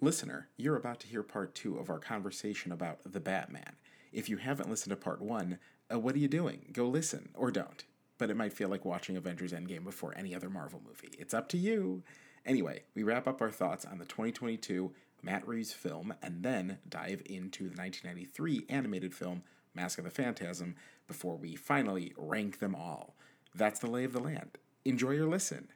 Listener, you're about to hear part two of our conversation about The Batman. If you haven't listened to part one, uh, what are you doing? Go listen, or don't. But it might feel like watching Avengers Endgame before any other Marvel movie. It's up to you. Anyway, we wrap up our thoughts on the 2022 Matt Reeves film and then dive into the 1993 animated film Mask of the Phantasm before we finally rank them all. That's the lay of the land. Enjoy your listen.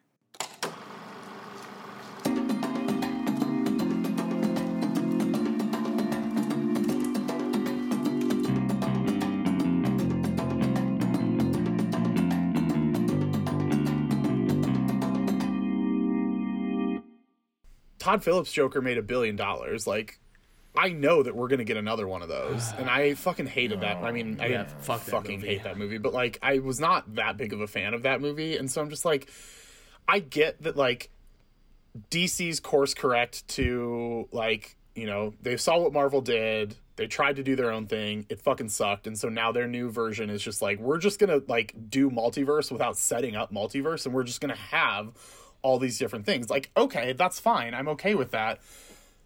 Todd Phillips Joker made a billion dollars. Like, I know that we're gonna get another one of those, and I fucking hated that. I mean, I Yeah, fuck fucking movie. hate that movie, but like, I was not that big of a fan of that movie, and so I'm just like, I get that like DC's course correct to like you know they saw what Marvel did. They tried to do their own thing. It fucking sucked. And so now their new version is just like, we're just to like do multiverse without setting up multiverse. And we're just to have all these different things. Like, okay, that's fine. I'm okay with that.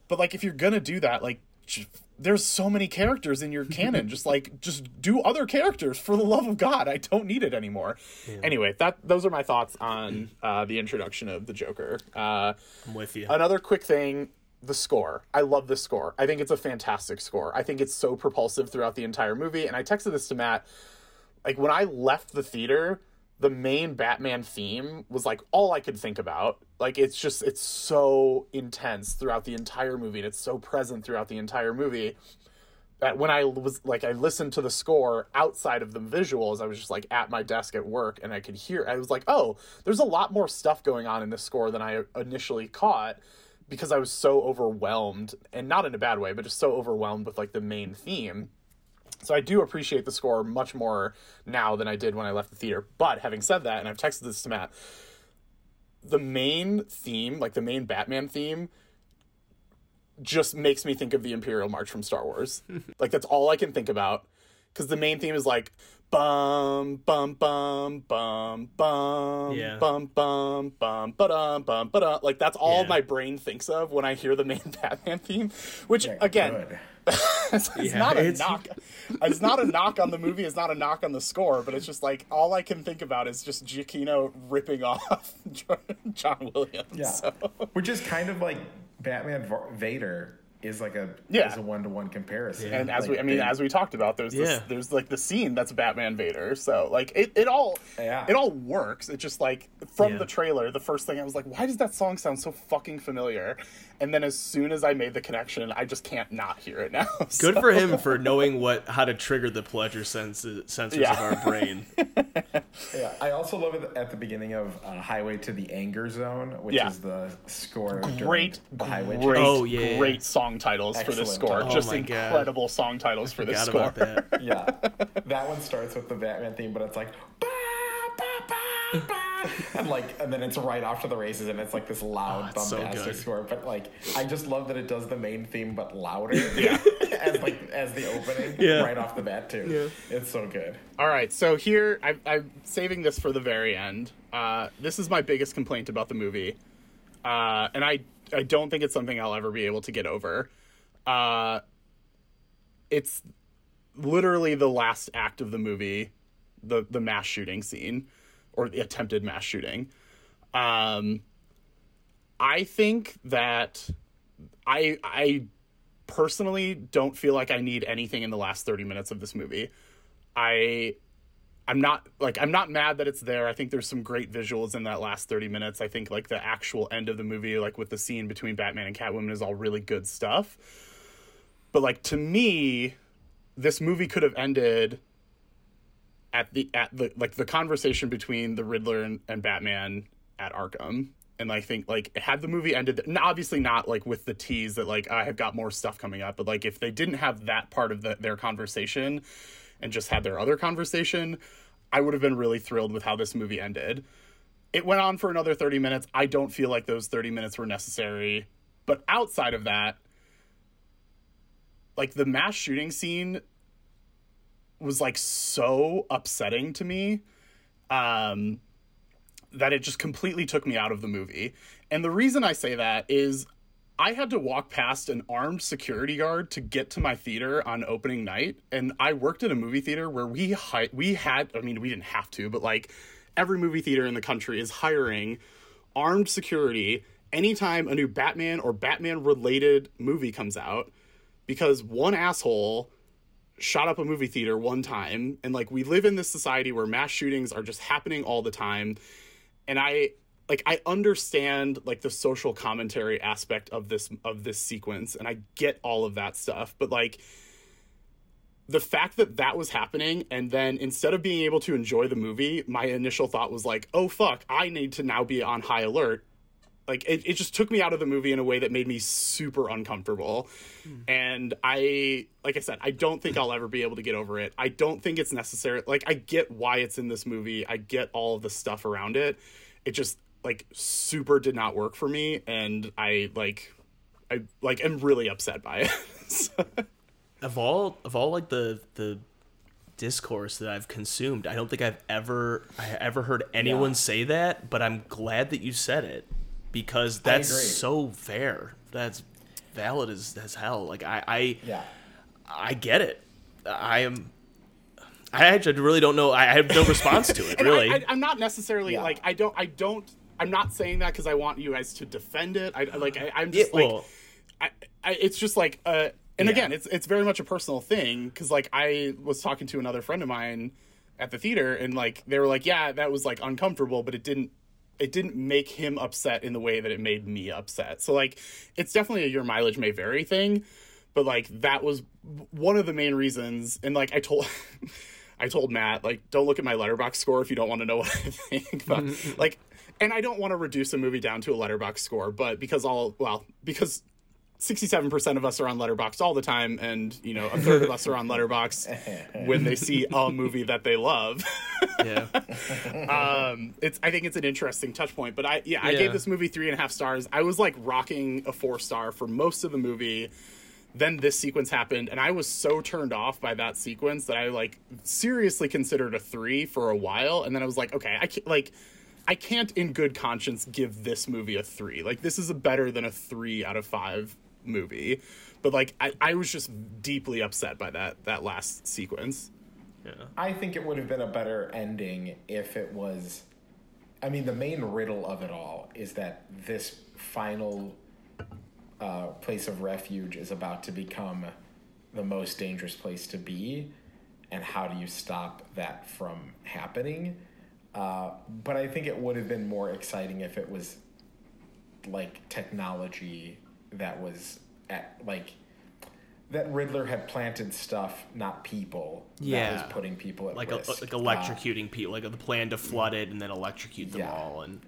But like, if you're going to do that, like, there's so many characters in your canon. just like, just do other characters for the love of God. I don't need it anymore. Anyway, that those are my thoughts on uh, the introduction of the Joker. Uh, I'm with you. Another quick thing the score. I love this score. I think it's a fantastic score. I think it's so propulsive throughout the entire movie. And I texted this to Matt. Like, when I left the theater, the main Batman theme was like all I could think about. Like, it's just, it's so intense throughout the entire movie and it's so present throughout the entire movie that when I was like, I listened to the score outside of the visuals, I was just like at my desk at work and I could hear, I was like, oh, there's a lot more stuff going on in this score than I initially caught because I was so overwhelmed and not in a bad way, but just so overwhelmed with like the main theme. So I do appreciate the score much more now than I did when I left the theater. But having said that, and I've texted this to Matt, the main theme, like the main Batman theme, just makes me think of the Imperial March from Star Wars. like that's all I can think about. Because the main theme is like bum bum bum bum bum Yeah. bum bum bum ba-dum bum ba Like that's all Yeah. my brain thinks of when I hear the main Batman theme. Which again, Good. it's, it's Yeah, not a it's- knock. It's not a knock on the movie. It's not a knock on the score. But it's just like all I can think about is just Giacchino ripping off John Williams. Yeah. So, Which is kind of like Batman Vader is like a Yeah. is a one to one comparison. and as Like, we, I mean, they- as we talked about, there's this, there's like the scene that's Batman Vader. So like it, it all, Yeah. it all works. It just like from Yeah. the trailer, the first thing I was like, why does that song sound so fucking familiar? And then as soon as I made the connection, I just can't not hear it now. Good for him for knowing what how to trigger the pleasure senses, sensors Yeah. of our brain. yeah, I also love it at the beginning of uh, Highway to the Anger Zone, which Yeah. is the score. Great, the highway. great. Oh, yeah. great song titles for this score. titles. Just Oh my God. incredible song titles for this score. about that. Yeah, that one starts with the Batman theme, but it's like. "Ba, ba, ba, ba," And like, and then it's right after the races, and it's like this loud, Oh, it's so bombastic score. But like, I just love that it does the main theme, but louder. Yeah, as like as the opening, Yeah. right off the bat too. It's so good. All right, so here I, I'm saving this for the very end. Uh, this is my biggest complaint about the movie, uh, and I I don't think it's something I'll ever be able to get over. Uh, it's literally the last act of the movie, the the mass shooting scene, or the attempted mass shooting. Um, I think that I I personally don't feel like I need anything in the last 30 minutes of this movie. I I'm not like I'm not mad that it's there. I think there's some great visuals in that last 30 minutes. I think like the actual end of the movie like with the scene between Batman and Catwoman is all really good stuff. But like to me this movie could have ended at the at the like the conversation between the Riddler and, and Batman at Arkham. And I think like had the movie ended, obviously not like with the tease that like I have got more stuff coming up, but like if they didn't have that part of the, their conversation and just had their other conversation, I would have been really thrilled with how this movie ended. It went on for another 30 minutes. I don't feel like those 30 minutes were necessary. But outside of that, like the mass shooting scene was like so upsetting to me um that it just completely took me out of the movie. And the reason I say that is I had to walk past an armed security guard to get to my theater on opening night, and I worked at a movie theater where we hi- we had I mean we didn't have to, but like every movie theater in the country is hiring armed security anytime a new Batman or Batman related movie comes out because one asshole shot up a movie theater one time and like we live in this society where mass shootings are just happening all the time and I like I understand like the social commentary aspect of this of this sequence and I get all of that stuff but like the fact that that was happening and then instead of being able to enjoy the movie my initial thought was like oh fuck I need to now be on high alert like it, it just took me out of the movie in a way that made me super uncomfortable. And i like i said i don't think i'll ever be able to get over it. I don't think it's necessary like i get why it's in this movie. I get all of the stuff around it. It just like super did not work for me and i like i like am really upset by it. So- of all of all like the the discourse that I've consumed, I don't think I've ever I ever heard anyone Yeah. say that, but I'm glad that you said it because that's so fair. That's valid as, as hell. Like I I Yeah. I get it. I am I actually really don't know. I have no response to it, really. I, I'm not necessarily Yeah. like I don't I don't I'm not saying that because I want you guys to defend it. I like I, I'm Yeah, just like well, I, I it's just like uh and Yeah. again it's it's very much a personal thing because like I was talking to another friend of mine at the theater and like they were like yeah that was like uncomfortable but it didn't it didn't make him upset in the way that it made me upset. So like it's definitely a your mileage may vary thing but like that was one of the main reasons. And like i told i told matt like don't look at my Letterboxd score if you don't want to know what i think. But mm-hmm. like and i don't want to reduce a movie down to a Letterboxd score but because all well because 67% of us are on Letterboxd all the time and you know a third of us are on Letterboxd when they see a movie that they love. Yeah. um it's i think it's an interesting touch point but i yeah, i gave this movie three and a half stars. I was like rocking a four star for most of the movie. Then this sequence happened and i was so turned off by that sequence that i like seriously considered a three for a while and then i was like okay i can't like i can't in good conscience give this movie a three. Like this is a better than a three out of five movie but like i, I was just deeply upset by that that last sequence Yeah. I think it would have been a better ending if it was. I mean, the main riddle of it all is that this final uh, place of refuge is about to become the most dangerous place to be, and how do you stop that from happening? Uh, but I think it would have been more exciting if it was like technology that was at like that Riddler had planted stuff, not people. that Yeah. was putting people at Like a, risk. like Uh, electrocuting people, like the plan to flood it and then electrocute them Yeah. all, and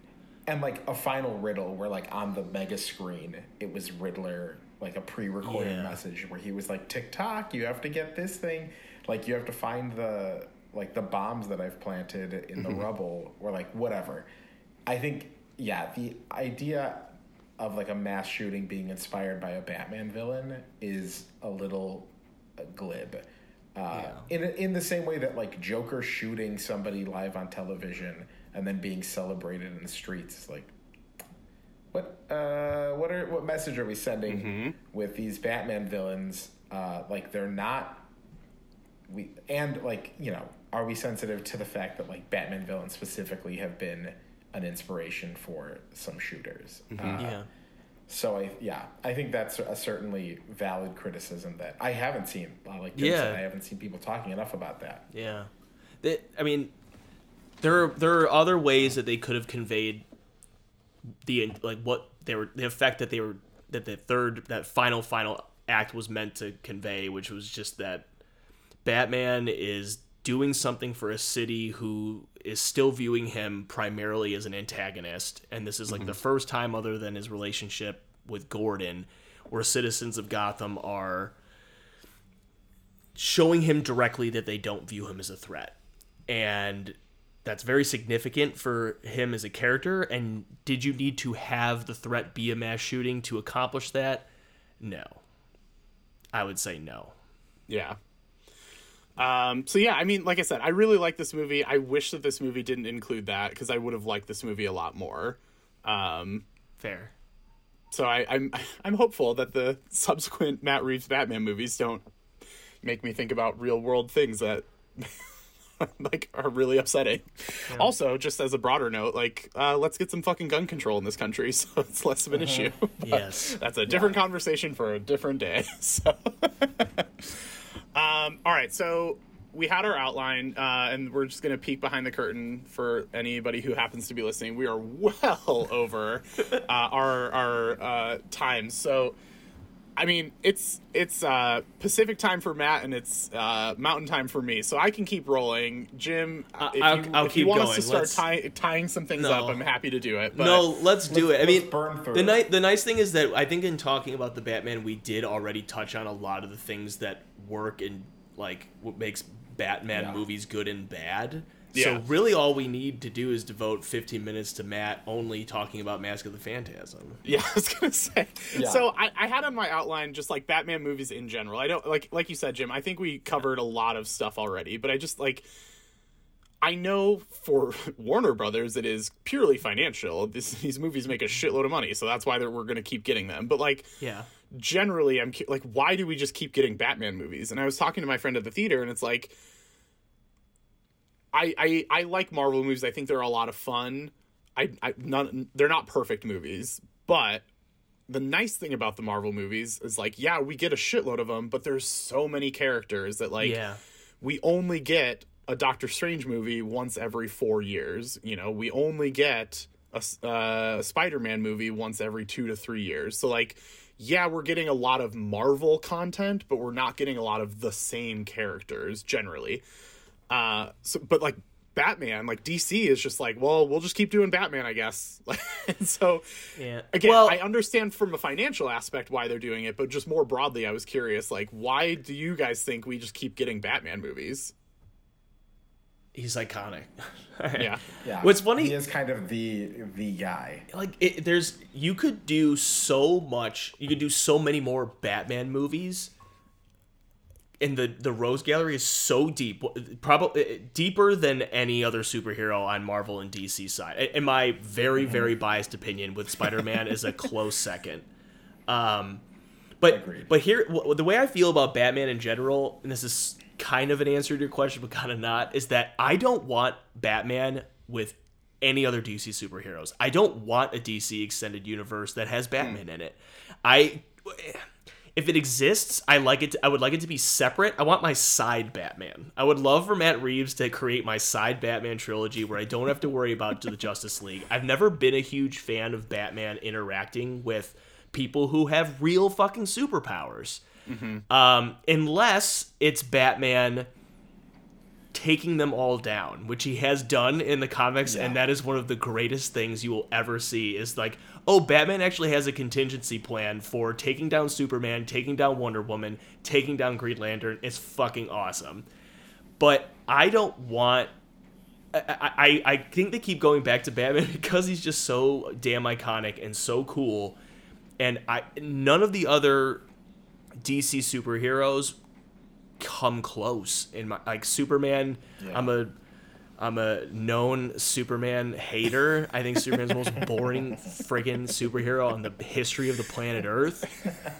and like a final riddle where like on the mega screen it was Riddler like a pre-recorded Yeah. message where he was like tick tock you have to get this thing like you have to find the like the bombs that I've planted in the rubble or like whatever I think yeah the idea of like a mass shooting being inspired by a Batman villain is a little uh, glib. Uh, in in the same way that like Joker shooting somebody live on television and then being celebrated in the streets is like what uh what are what message are we sending with these Batman villains? Uh like they're not we and like you know are we sensitive to the fact that like Batman villains specifically have been an inspiration for some shooters? Uh, yeah. So I yeah, I think that's a certainly valid criticism that I haven't seen. Like Jim Yeah. said, I haven't seen people talking enough about that. Yeah, that I mean, there are, there are other ways that they could have conveyed the like what they were the effect that they were that the third that final final act was meant to convey, which was just that Batman is doing something for a city who is still viewing him primarily as an antagonist, and this is like the mm-hmm. first time, other than his relationship with Gordon, where citizens of Gotham are showing him directly that they don't view him as a threat. And that's very significant for him as a character. And did you need to have the threat be a mass shooting to accomplish that? No. I would say no. Yeah. Um, so yeah, I mean, like I said, I really like this movie. I wish that this movie didn't include that because I would have liked this movie a lot more. Um, Fair. So I, I'm I'm hopeful that the subsequent Matt Reeves Batman movies don't make me think about real world things that like are really upsetting. Also, just as a broader note, like uh, let's get some fucking gun control in this country, so it's less of an issue. Yes. that's a different conversation for a different day. So, um, all right, so we had our outline, uh, and we're just gonna peek behind the curtain for anybody who happens to be listening. We are well over uh, our our uh, time, so. I mean, it's it's uh, Pacific time for Matt and it's uh, Mountain time for me, so I can keep rolling. Jim, Uh, if I'll- you, I'll if you keep want us to start tie, tying some things No. up, I'm happy to do it. But no, let's do let's- it. I mean, burn through the it. nice the nice thing is that I think in talking about the Batman, we did already touch on a lot of the things that work and like what makes Batman Yeah. movies good and bad. Yeah. So really, all we need to do is devote 15 minutes to Matt only talking about Mask of the Phantasm. Yeah, I was gonna say. Yeah. So I, I had on my outline just like Batman movies in general. I don't like like you said, Jim. I think we covered a lot of stuff already, but I just like I know for Warner Brothers it is purely financial. This, these movies make a shitload of money, so that's why we're going to keep getting them. But like Yeah. generally, I'm like, why do we just keep getting Batman movies? And I was talking to my friend at the theater, and it's like, I I, I like Marvel movies. I think they're a lot of fun. I, I none they're not perfect movies, but the nice thing about the Marvel movies is like, yeah, we get a shitload of them, but there's so many characters that like Yeah. we only get a Doctor Strange movie once every four years. You know, we only get a, uh, Spider-Man movie once every two to three years. So like, yeah, we're getting a lot of Marvel content, but we're not getting a lot of the same characters generally. Uh, so but like Batman, like DC is just like, well, we'll just keep doing Batman, I guess. and so Yeah. again, well, I understand from a financial aspect why they're doing it, but just more broadly, I was curious, like, why do you guys think we just keep getting Batman movies? he's iconic. Yeah. Yeah. What's funny- He is kind of the the guy. like it, there's you could do so much you could do so many more batman movies and the the rogues gallery is so deep probably eh, deeper than any other superhero on marvel and dc side in my very mm-hmm. very biased opinion with spider-man is a close second um but Agreed. but here w- the way i feel about batman in general and this is kind of an answer to your question but kind of not is that i don't want batman with any other DC superheroes. I don't want a DC extended universe that has Batman hmm. in it. I eh, if it exists, I like it. To, I would like it to be separate. I want my side Batman. I would love for Matt Reeves to create my side Batman trilogy where I don't have to worry about the Justice League. I've never been a huge fan of Batman interacting with people who have real fucking superpowers, um, unless it's Batman taking them all down, which he has done in the comics, Yeah. and that is one of the greatest things you will ever see. Is like, oh, Batman actually has a contingency plan for taking down Superman, taking down Wonder Woman, taking down Green Lantern. It's fucking awesome. But I don't want. I, I, I think they keep going back to Batman because he's just so damn iconic and so cool, and I none of the other DC superheroes come close in my like Superman. Yeah. I'm a I'm a known Superman hater. I think Superman's the most boring friggin' superhero on the history of the planet Earth.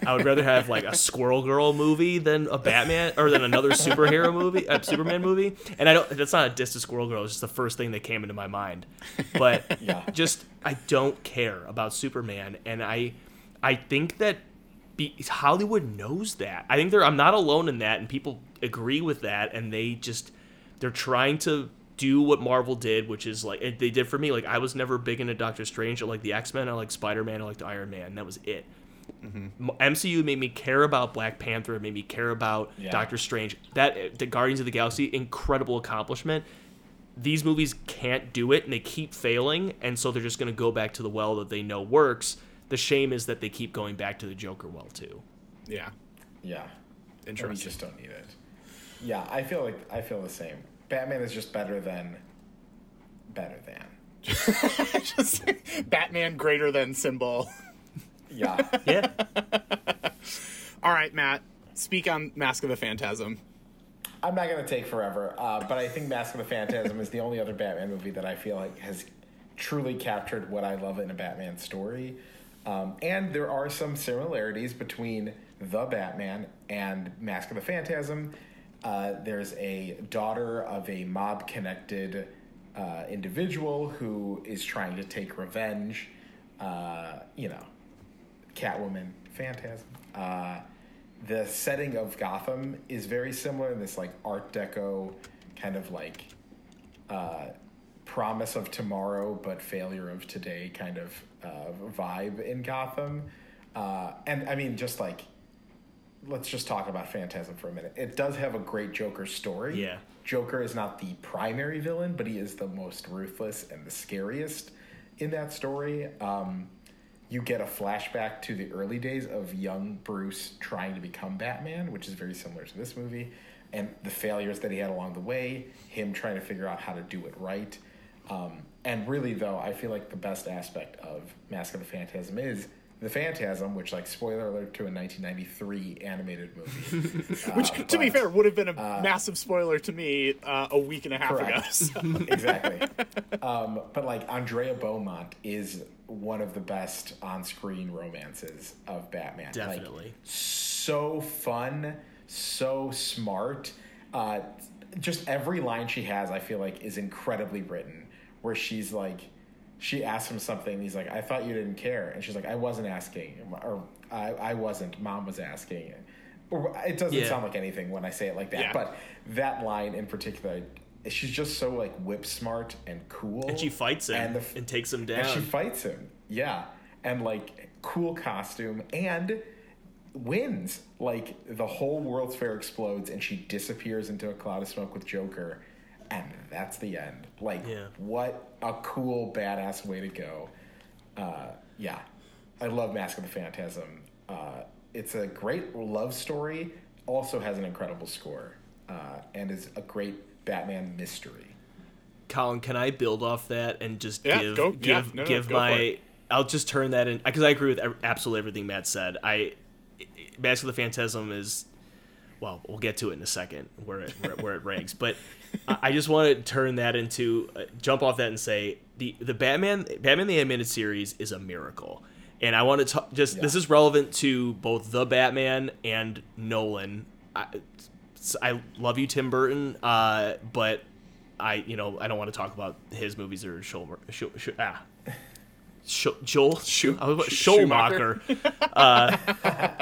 I would rather have like a Squirrel Girl movie than a Batman or than another superhero movie, a Superman movie. And I don't. That's not a diss to Squirrel Girl. It's just the first thing that came into my mind. But Yeah. just I don't care about Superman, and I I think that be, Hollywood knows that. I think they're I'm not alone in that, and people agree with that, and they just they're trying to do what Marvel did, which is like they did for me. Like I was never big into Doctor Strange. I like the X Men. I like Spider Man. I like Iron Man. That was it. Mm-hmm. M- MCU made me care about Black Panther. It made me care about Yeah. Doctor Strange. That the Guardians of the Galaxy, incredible accomplishment. These movies can't do it, and they keep failing, and so they're just going to go back to the well that they know works. The shame is that they keep going back to the Joker well too. Yeah. Yeah. And we Interesting. just don't need it. Yeah, I feel like I feel the same. Batman is just better than better than. just Batman greater than symbol. Yeah. Yeah, All right, Matt, speak on Mask of the Phantasm. I'm not gonna take forever, uh, but I think Mask of the Phantasm is the only other Batman movie that I feel like has truly captured what I love in a Batman story. Um, and there are some similarities between the Batman and Mask of the Phantasm. Uh, there's a daughter of a mob connected uh, individual who is trying to take revenge. Uh, you know, Catwoman, Phantasm. Uh, the setting of Gotham is very similar in this like Art Deco kind of like uh, promise of tomorrow but failure of today kind of uh, vibe in Gotham. Uh, and I mean, just like, let's just talk about Phantasm for a minute. It does have a great Joker story. Yeah. Joker is not the primary villain, but he is the most ruthless and the scariest in that story. Um, you get a flashback to the early days of young Bruce trying to become Batman, which is very similar to this movie, and the failures that he had along the way, him trying to figure out how to do it right. Um, and really, though, I feel like the best aspect of Mask of the Phantasm is the Phantasm, which, like, spoiler alert to a 1993 animated movie. Which, Uh, to be fair, would have been a massive spoiler to me uh, a week and a half ago. So- exactly. Um, but like Andrea Beaumont is one of the best on-screen romances of Batman. Like, Definitely. so fun, so smart. Uh, just every line she has, I feel like, is incredibly written. Where she's like, she asks him something, and he's like, "I thought you didn't care," and she's like, "I wasn't asking," or "I, I wasn't." Mom was asking. It doesn't Yeah. sound like anything when I say it like that, Yeah. but that line in particular, she's just so like whip smart and cool. And she fights him And and, the f- takes him down. and she fights him. Yeah. And like cool costume and wins. Like the whole World's Fair explodes and she disappears into a cloud of smoke with Joker. And that's the end. Like Yeah. what a cool badass way to go. Uh, yeah. I love Mask of the Phantasm. Uh, it's a great love story, also has an incredible score, uh, and is a great Batman mystery. Colin, can I build off that and just Yeah, give go- give yeah, no, no, give go for my? I'll just turn that in because I agree with absolutely everything Matt said. I Mask of the Phantasm is well, we'll get to it in a second where it where, where it ranks, but I just want to turn that into uh, jump off that and say the the Batman Batman the animated series is a miracle. And I want to talk just this is relevant to both the Batman and Nolan. I, I love you, Tim Burton, uh, but I, you know, I don't want to talk about his movies or Schul, Schul, Schul, ah, Schul, Joel, Schu- I was about-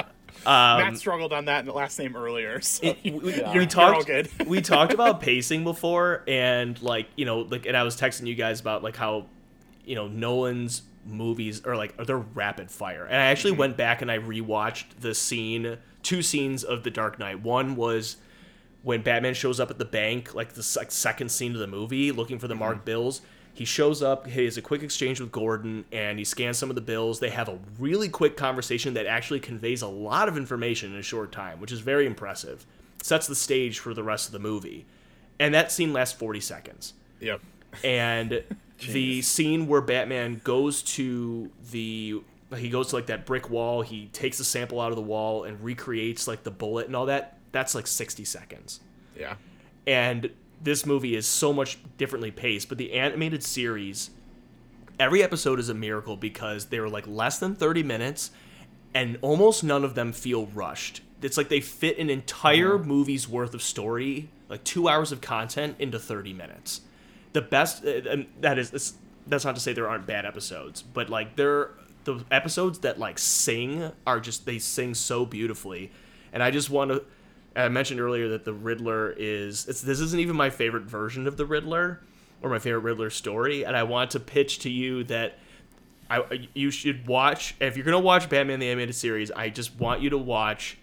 Sch- Schulmacher. Matt struggled on that last name earlier. So It- we, we you're talked. all good. we talked about pacing before, and like you know, like, and I was texting you guys about like how, you know, Nolan's movies are like they're rapid fire. And I actually Mm-hmm. went back and I rewatched the scene, two scenes of The Dark Knight. One was when Batman shows up at the bank, like the sec- second scene of the movie, looking for the marked bills. He shows up, he has a quick exchange with Gordon, and he scans some of the bills. They have a really quick conversation that actually conveys a lot of information in a short time, which is very impressive. Sets the stage for the rest of the movie. And that scene lasts 40 seconds Yep. and the scene where Batman goes to the he goes to like that brick wall, he takes a sample out of the wall and recreates like the bullet and all that. That's like 60 seconds. Yeah. And this movie is so much differently paced, but the animated series every episode is a miracle because they're like less than 30 minutes and almost none of them feel rushed. It's like they fit an entire movie's worth of story, like 2 hours of content into 30 minutes. The best uh, and that is that's not to say there aren't bad episodes but like they're the episodes that like sing are just they sing so beautifully. And i just want to i mentioned earlier that the riddler is it's this isn't even my favorite version of the riddler or my favorite riddler story and i want to pitch to you that I, you should watch if you're gonna watch Batman the animated series. I just want you to watch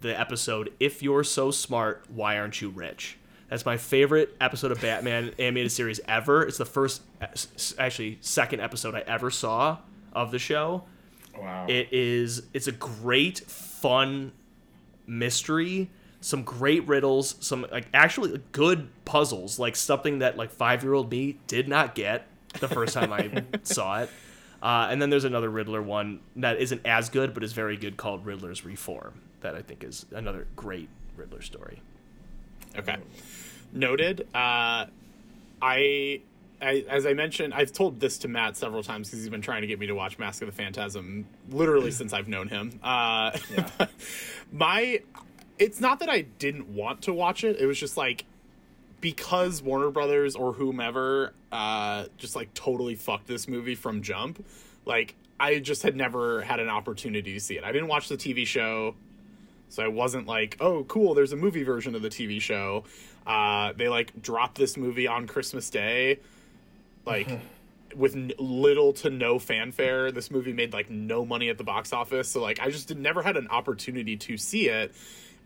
the episode "If You're So Smart, Why Aren't You Rich?" That's my favorite episode of Batman animated series ever. It's the first, actually, second episode I ever saw of the show. Wow. It is. It's a great, fun mystery. Some great riddles. Some like actually good puzzles. Like something that like five year old me did not get the first time I saw it. Uh, and then there's another Riddler one that isn't as good, but is very good called Riddler's Reform. That I think is another great Riddler story. Okay. Noted. Uh, I I, as I mentioned, I've told this to Matt several times because he's been trying to get me to watch Mask of the Phantasm literally since I've known him. Uh, Yeah. my, it's not that I didn't want to watch it. It was just like because Warner Brothers or whomever uh, just like totally fucked this movie from jump. Like I just had never had an opportunity to see it. I didn't watch the TV show. So I wasn't like, oh, cool, there's a movie version of the TV show. Uh, they like dropped this movie on Christmas Day, like with n- little to no fanfare. This movie made like no money at the box office. So like I just did, never had an opportunity to see it.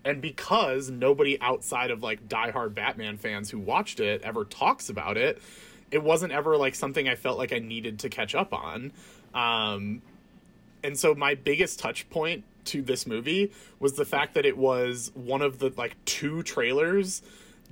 And because nobody outside of like diehard Batman fans who watched it ever talks about it, it wasn't ever like something I felt like I needed to catch up on. Um, and so my biggest touch point to this movie was the fact that it was one of the like two trailers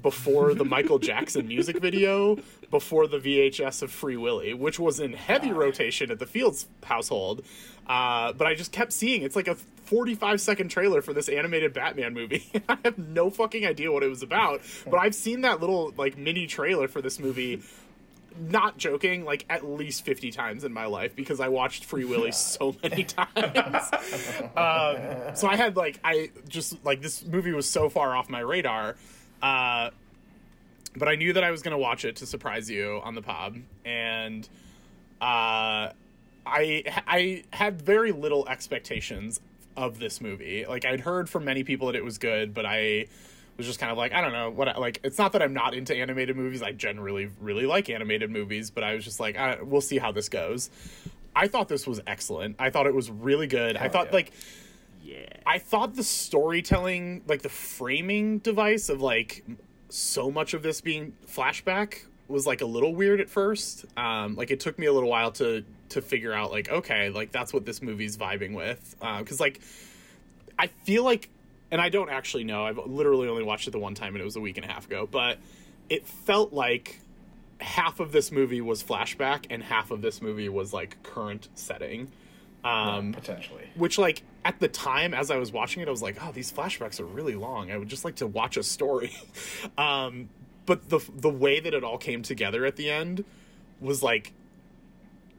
before the Michael Jackson music video before the VHS of Free Willy, which was in heavy rotation at the Fields household. Uh, but I just kept seeing it's like a 45 second trailer for this animated Batman movie. I have no fucking idea what it was about, but I've seen that little like mini trailer for this movie not joking, like at least 50 times in my life because I watched Free Willy so many times. um, so I had like, I just like this movie was so far off my radar. Uh, but I knew that I was going to watch it to surprise you on the pub. And uh, I, I had very little expectations of this movie. Like, I'd heard from many people that it was good, but I was just kind of like I don't know what I, like. It's not that I'm not into animated movies. I generally really like animated movies, but I was just like, I, we'll see how this goes. I thought this was excellent. I thought it was really good. I thought yeah. like. I thought the storytelling, like the framing device of like so much of this being flashback was like a little weird at first. Um, like it took me a little while to to figure out like okay, like that's what this movie's vibing with. Because like I feel like, and I don't actually know. I've literally only watched it the one time, and it was a week and a half ago. But it felt like half of this movie was flashback, and half of this movie was like current setting. Um, potentially. which like at the time as i was watching it i was like oh these flashbacks are really long i would just like to watch a story um but the the way that it all came together at the end was like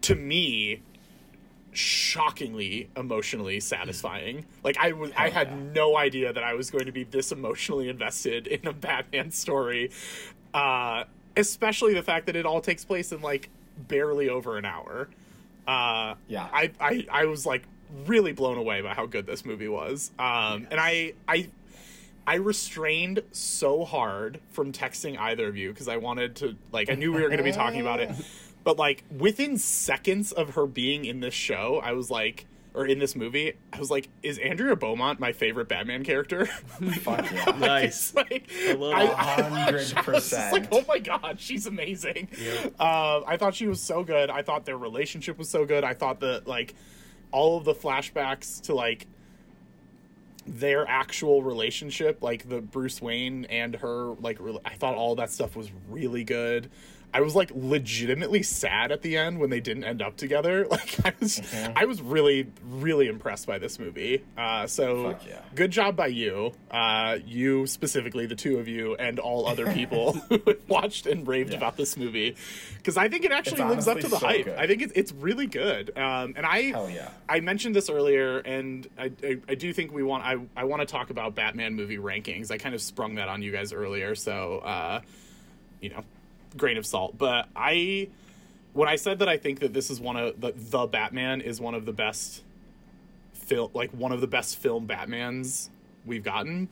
to me shockingly emotionally satisfying like i was i had yeah. no idea that i was going to be this emotionally invested in a batman story uh especially the fact that it all takes place in like barely over an hour uh Yeah. I, I I was like really blown away by how good this movie was. Um, and I I I restrained so hard from texting either of you because I wanted to like I knew we were going to be talking about it, but like within seconds of her being in this show, I was like. Or in this movie, I was like, "Is Andrea Beaumont my favorite Batman character?" Fuck yeah. Nice. like, I love I, it. I, I was 100%. like, oh my god, she's amazing. Uh, I thought she was so good. I thought their relationship was so good. I thought that like all of the flashbacks to like their actual relationship, like the Bruce Wayne and her, like re- I thought all that stuff was really good. I was like legitimately sad at the end when they didn't end up together. Like I was, I was really, really impressed by this movie. Uh, so yeah. good job by you, uh, you specifically, the two of you, and all other people who watched and raved Yeah. about this movie, because I think it actually lives up to the so hype. good. I think it's it's really good. Um, and I, yeah. I mentioned this earlier, and I, I, I do think we want I, I want to talk about Batman movie rankings. I kind of sprung that on you guys earlier, so uh, you know, grain of salt. But I, when I said that I think that this is one of the the Batman is one of the best film, like one of the best film Batmans we've gotten.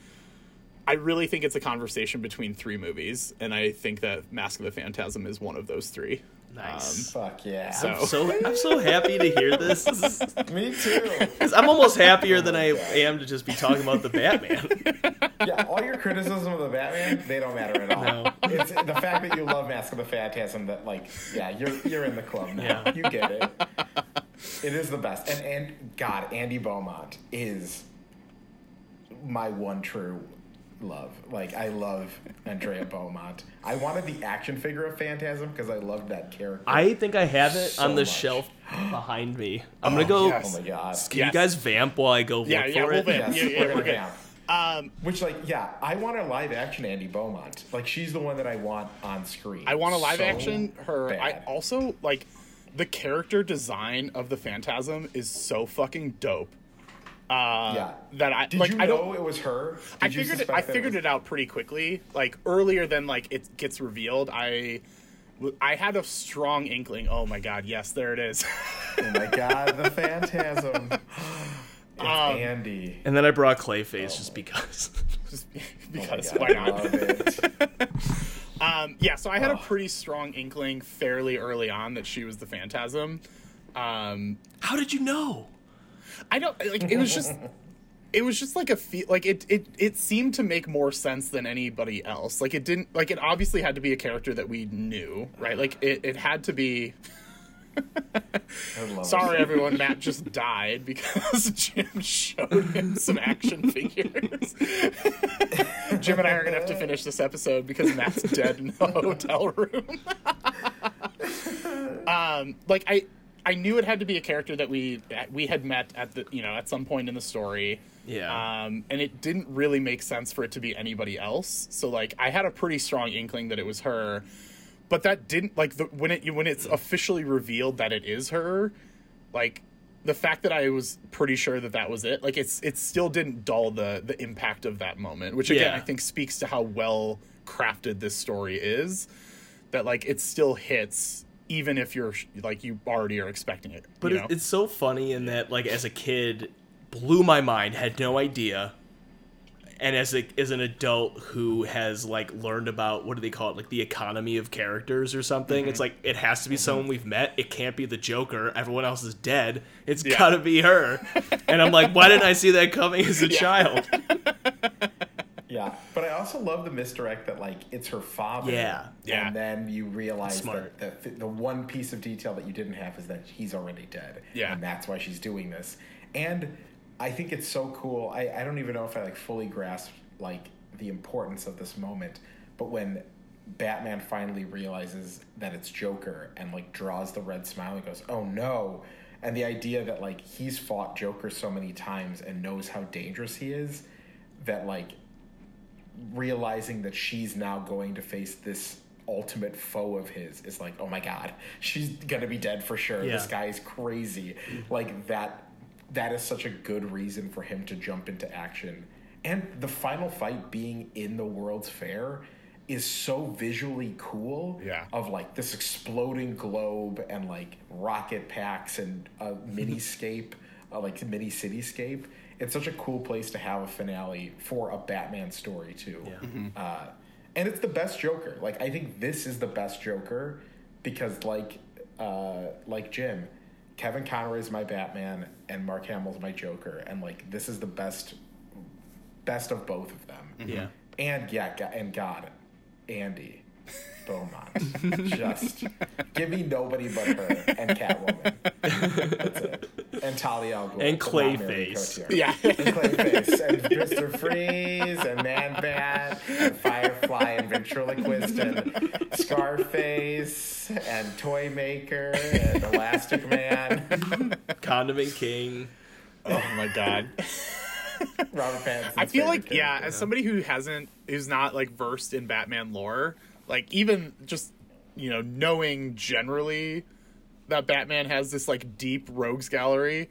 I really think it's a conversation between three movies, and I think that Mask of the Phantasm is one of those three. Nice. Um, fuck yeah. So- so I'm so happy to hear this. This is- Me too. I'm almost happier oh than I am to just be talking about the Batman. yeah, all your criticism of the Batman, they don't matter at all. No. It's the fact that you love Mask of the Phantasm that like, yeah, you're you're in the club now. Yeah. You get it. It is the best. And and God, Andy Beaumont is my one true love. Like I love Andrea Beaumont. I wanted the action figure of Phantasm because I loved that character. I think I have it So on the much. shelf behind me. I'm gonna go. yes. oh my god. Can Yes. you guys vamp while I go look Yeah, for yeah, we'll it? vamp. Yes, Yeah, yeah, we're we're good. vamp. Um, Which, like, yeah, I want a live action Andy Beaumont. Like, she's the one that I want on screen. I want a live So action her. I also like the character design of the Phantasm is so fucking dope. Uh, yeah. that I Did like. you I know don't. it was her? I Did you figured it. I that figured was- it out pretty quickly. Like earlier than like it gets revealed. I. I had a strong inkling. Oh my god! Yes, there it is. Oh my god, the Phantasm. It's Um, Andy. And then I brought Clayface just because. Just Oh because my why God, not? love it. Um, yeah, so I had a Oh. pretty strong inkling fairly early on that she was the Phantasm. Um, How did you know? I don't like. It was just. It was just like a feel like it, it it seemed to make more sense than anybody else. Like it didn't like it obviously had to be a character that we knew, right? Like it, it had to be sorry it. everyone, Matt just died because Jim showed him some action figures. Jim and I are gonna have to finish this episode because Matt's dead in the hotel room. um, like I, I knew it had to be a character that we we had met at the you know at some point in the story. Yeah. Um, and it didn't really make sense for it to be anybody else. So like I had a pretty strong inkling that it was her, but that didn't like the when it when it's officially revealed that it is her, like the fact that I was pretty sure that that was it, like it's it still didn't dull the the impact of that moment, which again Yeah. I think speaks to how well crafted this story is. That like it still hits even if you're like you already are expecting it. But you it, know? it's so funny in that, like, as a kid, blew my mind, had no idea. And as a, as an adult who has like learned about what do they call it like the economy of characters or something, Mm-hmm. it's like it has to be someone we've met. It can't be the Joker. Everyone else is dead. It's Yeah. gotta be her. and I'm like, why didn't I see that coming as a Yeah. child? Yeah, but I also love the misdirect that like it's her father. Yeah. Yeah. And then you realize Smart. that the, the one piece of detail that you didn't have is that he's already dead. Yeah. And that's why she's doing this. And I think it's so cool. I, I don't even know if I like fully grasp like the importance of this moment, but when Batman finally realizes that it's Joker and like draws the red smile and goes, "Oh no." And the idea that like he's fought Joker so many times and knows how dangerous he is that like realizing that she's now going to face this ultimate foe of his is like, oh my god, she's gonna be dead for sure. This guy is crazy. Like that that is such a good reason for him to jump into action. And the final fight being in the World's Fair is so visually cool. Yeah. Of like this exploding globe and like rocket packs and a miniscape, uh, like mini cityscape. It's such a cool place to have a finale for a Batman story too. Yeah. Uh, and it's the best Joker. Like I think this is the best Joker because like uh, like Jim, Kevin Conroy is my Batman and Mark Hamill's my Joker, and like this is the best best of both of them. Yeah. And yeah, and God, Andy Beaumont. Just give me nobody but her and Catwoman. That's it. And Talia al Ghul. And but not Marion Clayface. Yeah. And Clayface and Mr. Freeze and Man Bat and Firefly and Ventriloquist and Scarface and Toy Maker and Elastic Man. Condiment King. oh my god. Robert Pattinson. I feel like yeah, as somebody who hasn't who's not like versed in Batman lore, like even just you know knowing generally that Batman has this like deep rogues gallery,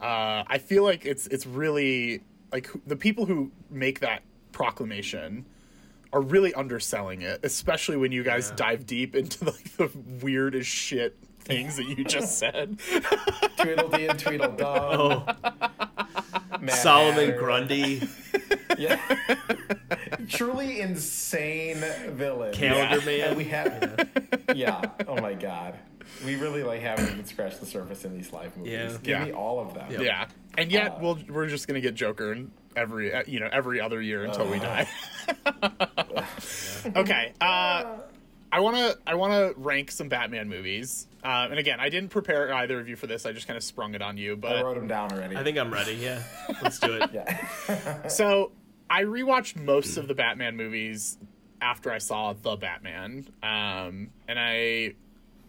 uh, I feel like it's it's really like the people who make that proclamation are really underselling it, especially when you guys Yeah. dive deep into like the weird as shit things that you just said. Tweedledee and Tweedledum. Oh, Solomon Hatter. Grundy, Yeah. Truly insane villain. Calendar And Man. we have Yeah. Oh my god. We really like haven't even scratched the surface in these live movies. Yeah. Give Yeah. me all of them. Yep. Yeah, and yet we'll we're just gonna get Joker and every uh, you know every other year until we die. okay, uh, I wanna I wanna rank some Batman movies, uh, and again, I didn't prepare either of you for this. I just kind of sprung it on you, But I wrote them down already. I think I'm ready. Yeah, let's do it. Yeah. so I rewatched most of the Batman movies after I saw the Batman, um, and I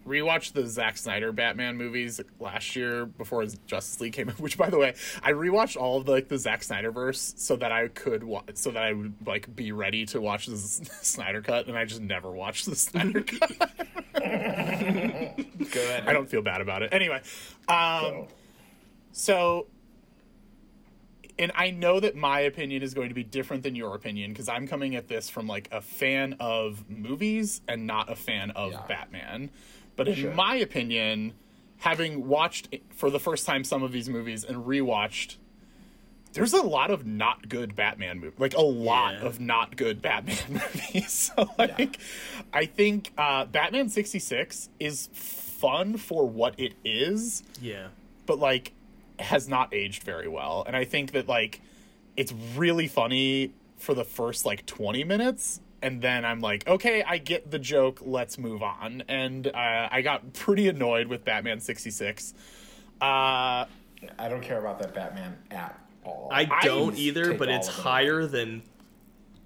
rewatched the Zack Snyder Batman movies last year before his Justice League came out. Which, by the way, I rewatched all of the, like the Zack Snyder verse so that I could wa- so that I would like be ready to watch the Snyder cut, and I just never watched the Snyder cut. Good. I don't feel bad about it. Anyway, um, so and I know that my opinion is going to be different than your opinion because I'm coming at this from like a fan of movies and not a fan of Yeah. Batman. But in Sure. my opinion, having watched for the first time some of these movies and rewatched, there's a lot of not good Batman movies, like a lot Yeah. of not good Batman movies. so like, I think uh, Batman '66 is fun for what it is Yeah. but like has not aged very well and i think that like it's really funny for the first like 20 minutes and then i'm like okay i get the joke let's move on and uh, i got pretty annoyed with batman 66 uh I don't care about that Batman at all. I don't I either, but it's of it. higher than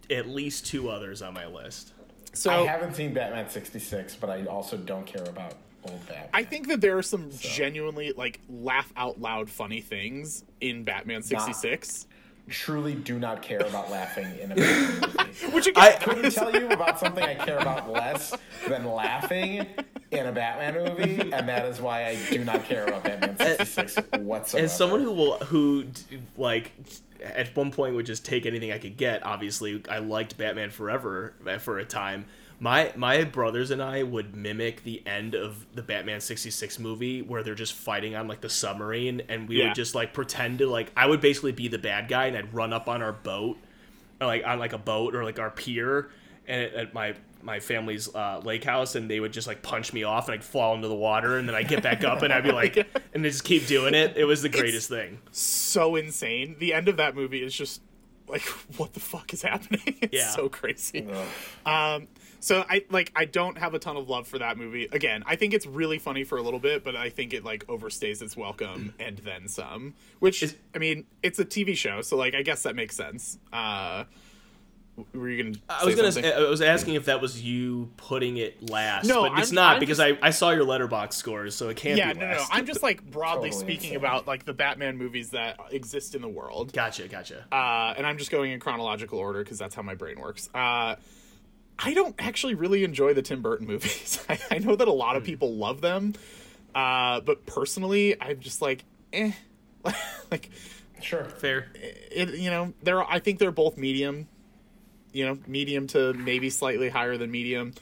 at least two others on my list. so I haven't seen Batman 66, but I also don't care about old Batman. I think that there are some genuinely like laugh out loud funny things in Batman 66 truly do not care about laughing in a Batman movie. which again I- Couldn't tell you about something I care about less than laughing in a Batman movie, and that is why I do not care about Batman 66 whatsoever. As someone who will who like at one point would just take anything I could get. Obviously, I liked Batman Forever uh, for a time. My my brothers and I would mimic the end of the Batman 66 movie where they're just fighting on like the submarine and we Yeah. would just like pretend to like I would basically be the bad guy and I'd run up on our boat or like on like a boat or like our pier and at, at my my family's uh, lake house and they would just like punch me off and I'd fall into the water and then I'd get back up and I'd be like and they just keep doing it. It was the greatest thing. so insane the end of that movie is just like what the fuck is happening it's Yeah. so crazy Ugh. Um, so I like I don't have a ton of love for that movie. Again, I think it's really funny for a little bit, but I think it like overstays its welcome and then some. Which Is- I mean, it's a TV show, so like I guess that makes sense. Uh, were you gonna? I was gonna. something? Say, I was asking if that was you putting it last. No, but it's I'm- not I'm because just- I, I saw your Letterboxd scores, so it can't yeah, be no, no, no. last. I'm just like broadly Totally speaking insane. about like the Batman movies that exist in the world. Gotcha, gotcha. uh, and I'm just going in chronological order because that's how my brain works. Uh, I don't actually really enjoy the Tim Burton movies. I, I know that a lot of people love them, uh, but personally, I'm just like, eh. like, Sure. Fair. it, you know, they're. I think they're both medium. You know, medium to maybe slightly higher than medium.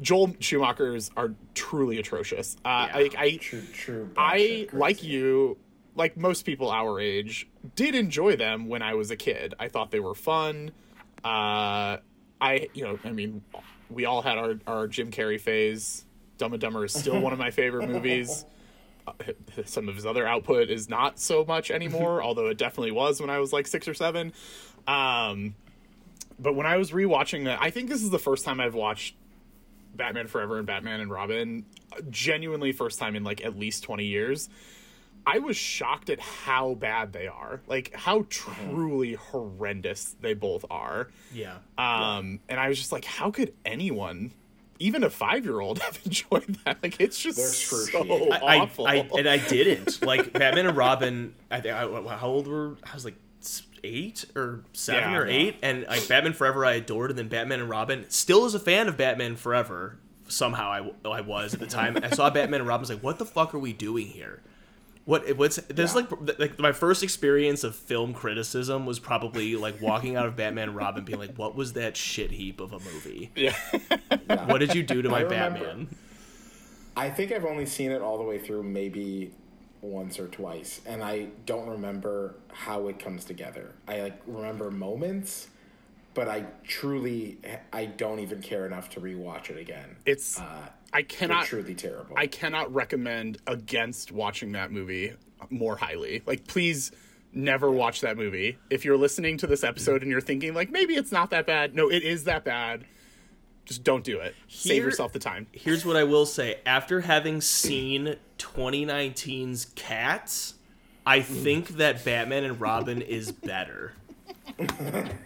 Joel Schumacher's are truly atrocious. Uh, Yeah. like I, True, true. I like you, like most people our age, did enjoy them when I was a kid. I thought they were fun. Uh, I, you know, I mean, we all had our our Jim Carrey phase. Dumb and Dumber is still one of my favorite movies. Uh, some of his other output is not so much anymore, although it definitely was when I was like six or seven. Um, but when I was rewatching that, I think this is the first time I've watched Batman Forever and Batman and Robin. Genuinely, first time in like at least 20 years. I was shocked at how bad they are. Like, how truly horrendous they both are. Yeah. Um, And I was just like, how could anyone, even a five year old, have enjoyed that? Like, it's just so. I, I, awful. I and I didn't like Batman and Robin. I think I, how old were I was like eight or seven Yeah. or eight, and like Batman Forever I adored, and then Batman and Robin still is a fan of Batman Forever. Somehow I, I was at the time. I saw Batman and Robin. I was like, what the fuck are we doing here? What what's there's Yeah. like like my first experience of film criticism was probably like walking out of Batman Robin being like, what was that shit heap of a movie? yeah. What did you do to my I remember- Batman? I think I've only seen it all the way through maybe once or twice, and I don't remember how it comes together. I like remember moments, but I truly I don't even care enough to rewatch it again. It's, uh, I it's cannot, truly terrible. I cannot recommend against watching that movie more highly. Like, please never watch that movie. If you're listening to this episode and you're thinking, like, maybe it's not that bad, no, it is that bad. Just don't do it. Save yourself the time. Here's what I will say. After having seen 2019's Cats, I think that Batman and Robin is better.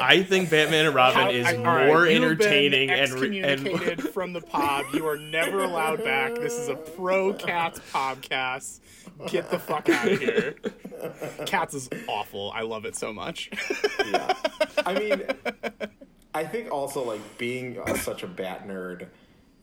I think Batman and Robin How- is I- more you've been entertaining and re- and excommunicated from the pod. You are never allowed back. This is a pro Cats podcast. Get the fuck out of here. Cats is awful. I love it so much. yeah. I mean, I think also like being uh, such a bat nerd,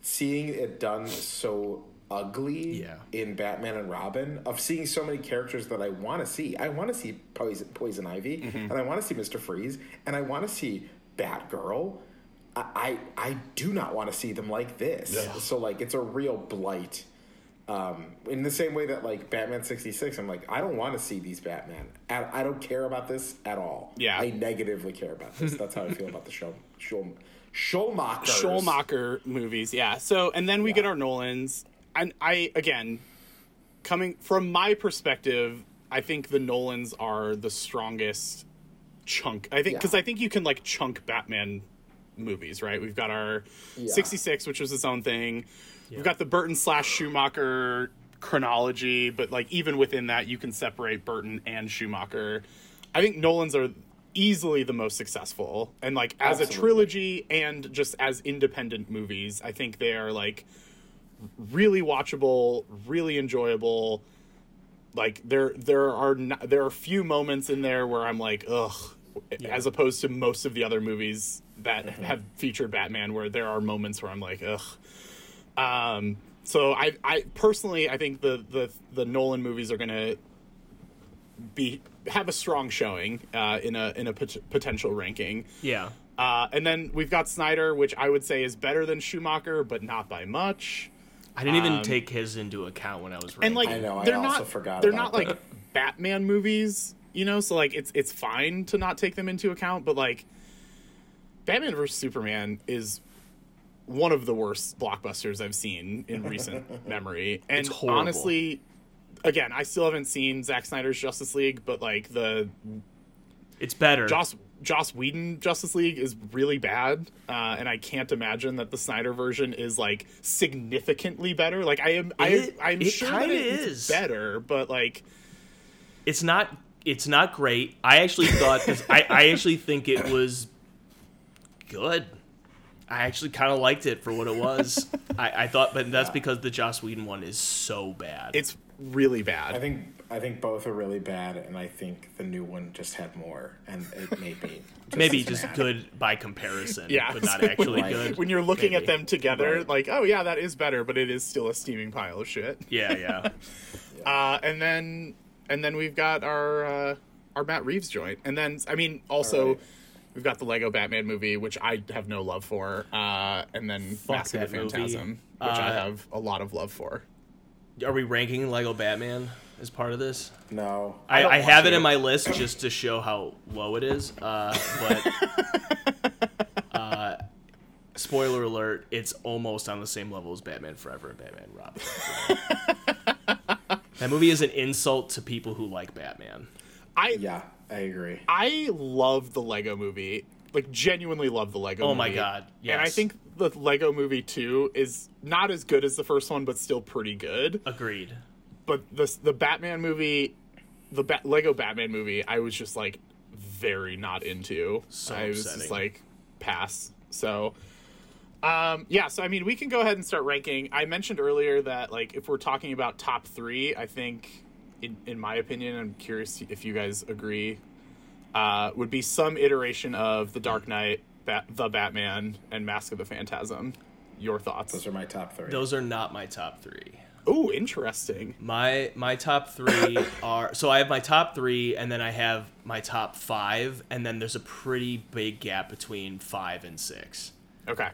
seeing it done so ugly Yeah. in Batman and Robin, of seeing so many characters that I want to see. I want to see Poison, Poison Ivy, and I want to see Mister Freeze, and I want to see Batgirl. I, I I do not want to see them like this. So like it's a real blight. Um, in the same way that like Batman sixty six, I'm like I don't want to see these Batman. I, I don't care about this at all. Yeah. I negatively care about this. That's how I feel about the show. Show Schumacher. Schumacher movies, yeah. So, and then we get our Nolans, and I again, coming from my perspective, I think the Nolans are the strongest chunk. I think because Yeah. I think you can like chunk Batman movies, right? We've got our Yeah. '66, which was its own thing. We've got the Burton slash Schumacher chronology, but like even within that, you can separate Burton and Schumacher. I think Nolan's are easily the most successful, and like as a trilogy and just as independent movies, I think they are like really watchable, really enjoyable. Like there, there are not, there are a few moments in there where I'm like, ugh, as opposed to most of the other movies that have featured Batman, where there are moments where I'm like, ugh. Um, so I, I personally, I think the the the Nolan movies are gonna be have a strong showing uh, in a in a pot- potential ranking. yeah. Uh, and then we've got Snyder, which I would say is better than Schumacher, but not by much. I didn't even um, take his into account when I was ranking. And like I know, I they're also not forgot they're about not like that. Batman movies, you know. So like it's it's fine to not take them into account, but like Batman vs Superman is one of the worst blockbusters I've seen in recent memory. And It's honestly, again, I still haven't seen Zack Snyder's Justice League, but like the it's better. Joss Joss Whedon Justice League is really bad, uh, and I can't imagine that the Snyder version is like significantly better. Like I am, It- I, I'm it sure that kinda it's is. better, but like it's not it's not great. I actually thought this, I I actually think it was good. I actually kind of liked it for what it was. I, I thought, but that's because the Joss Whedon one is so bad. it's really bad. I think I think both are really bad, and I think the new one just had more, and it made me just maybe just mad. good by comparison, yeah, but not actually when, good. When you're looking at them together, Right. like, oh yeah, that is better, but it is still a steaming pile of shit. Yeah, yeah. Uh, and then and then we've got our uh, our Matt Reeves joint, and then I mean also. Alright. We've got the Lego Batman movie, which I have no love for, uh, and then Mask of the that movie. Phantasm, which I Uh, have a lot of love for. Are we ranking Lego Batman as part of this? No, I, don't I, have it to. in my list just to show how low it is. Uh, but uh, spoiler alert: it's almost on the same level as Batman Forever and Batman Robin. that movie is an insult to people who like Batman. I yeah, I agree. I love the Lego movie. Like genuinely love the Lego Oh movie. my God, And I think the Lego movie 2 is not as good as the first one but still pretty good. Agreed. But the the Batman movie the ba- Lego Batman movie I was just like very not into. So I was just like pass. So um yeah, so I mean we can go ahead and start ranking. I mentioned earlier that like if we're talking about top 3, I think in, in my opinion, I'm curious if you guys agree uh, would be some iteration of The Dark Knight, Bat- The Batman, and Mask of the Phantasm. Your thoughts? Those are my top three. Those are not my top three. Oh, interesting. My my top three are so I have my top three, and then I have my top five, and then there's a pretty big gap between five and six. Okay.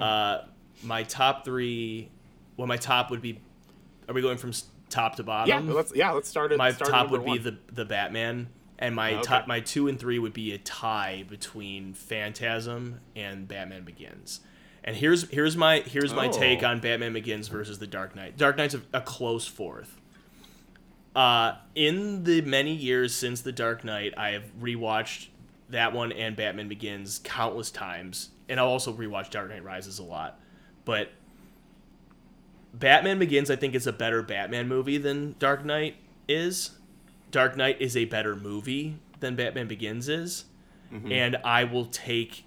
Uh, my top three, well, my top would be. Are we going from top to bottom? Yeah, let's yeah, let's start it. my start top would be the the Batman, and my Oh, okay. top my two and three would be a tie between Phantasm and Batman Begins. And here's here's my here's my Oh. take on Batman Begins versus the Dark Knight. Dark Knight's a, a close fourth. Uh, in the many years since the Dark Knight, I have rewatched that one and Batman Begins countless times, and I'll also rewatch Dark Knight Rises a lot. But Batman Begins, I think, is a better Batman movie than Dark Knight is. Dark Knight is a better movie than Batman Begins is. and I will take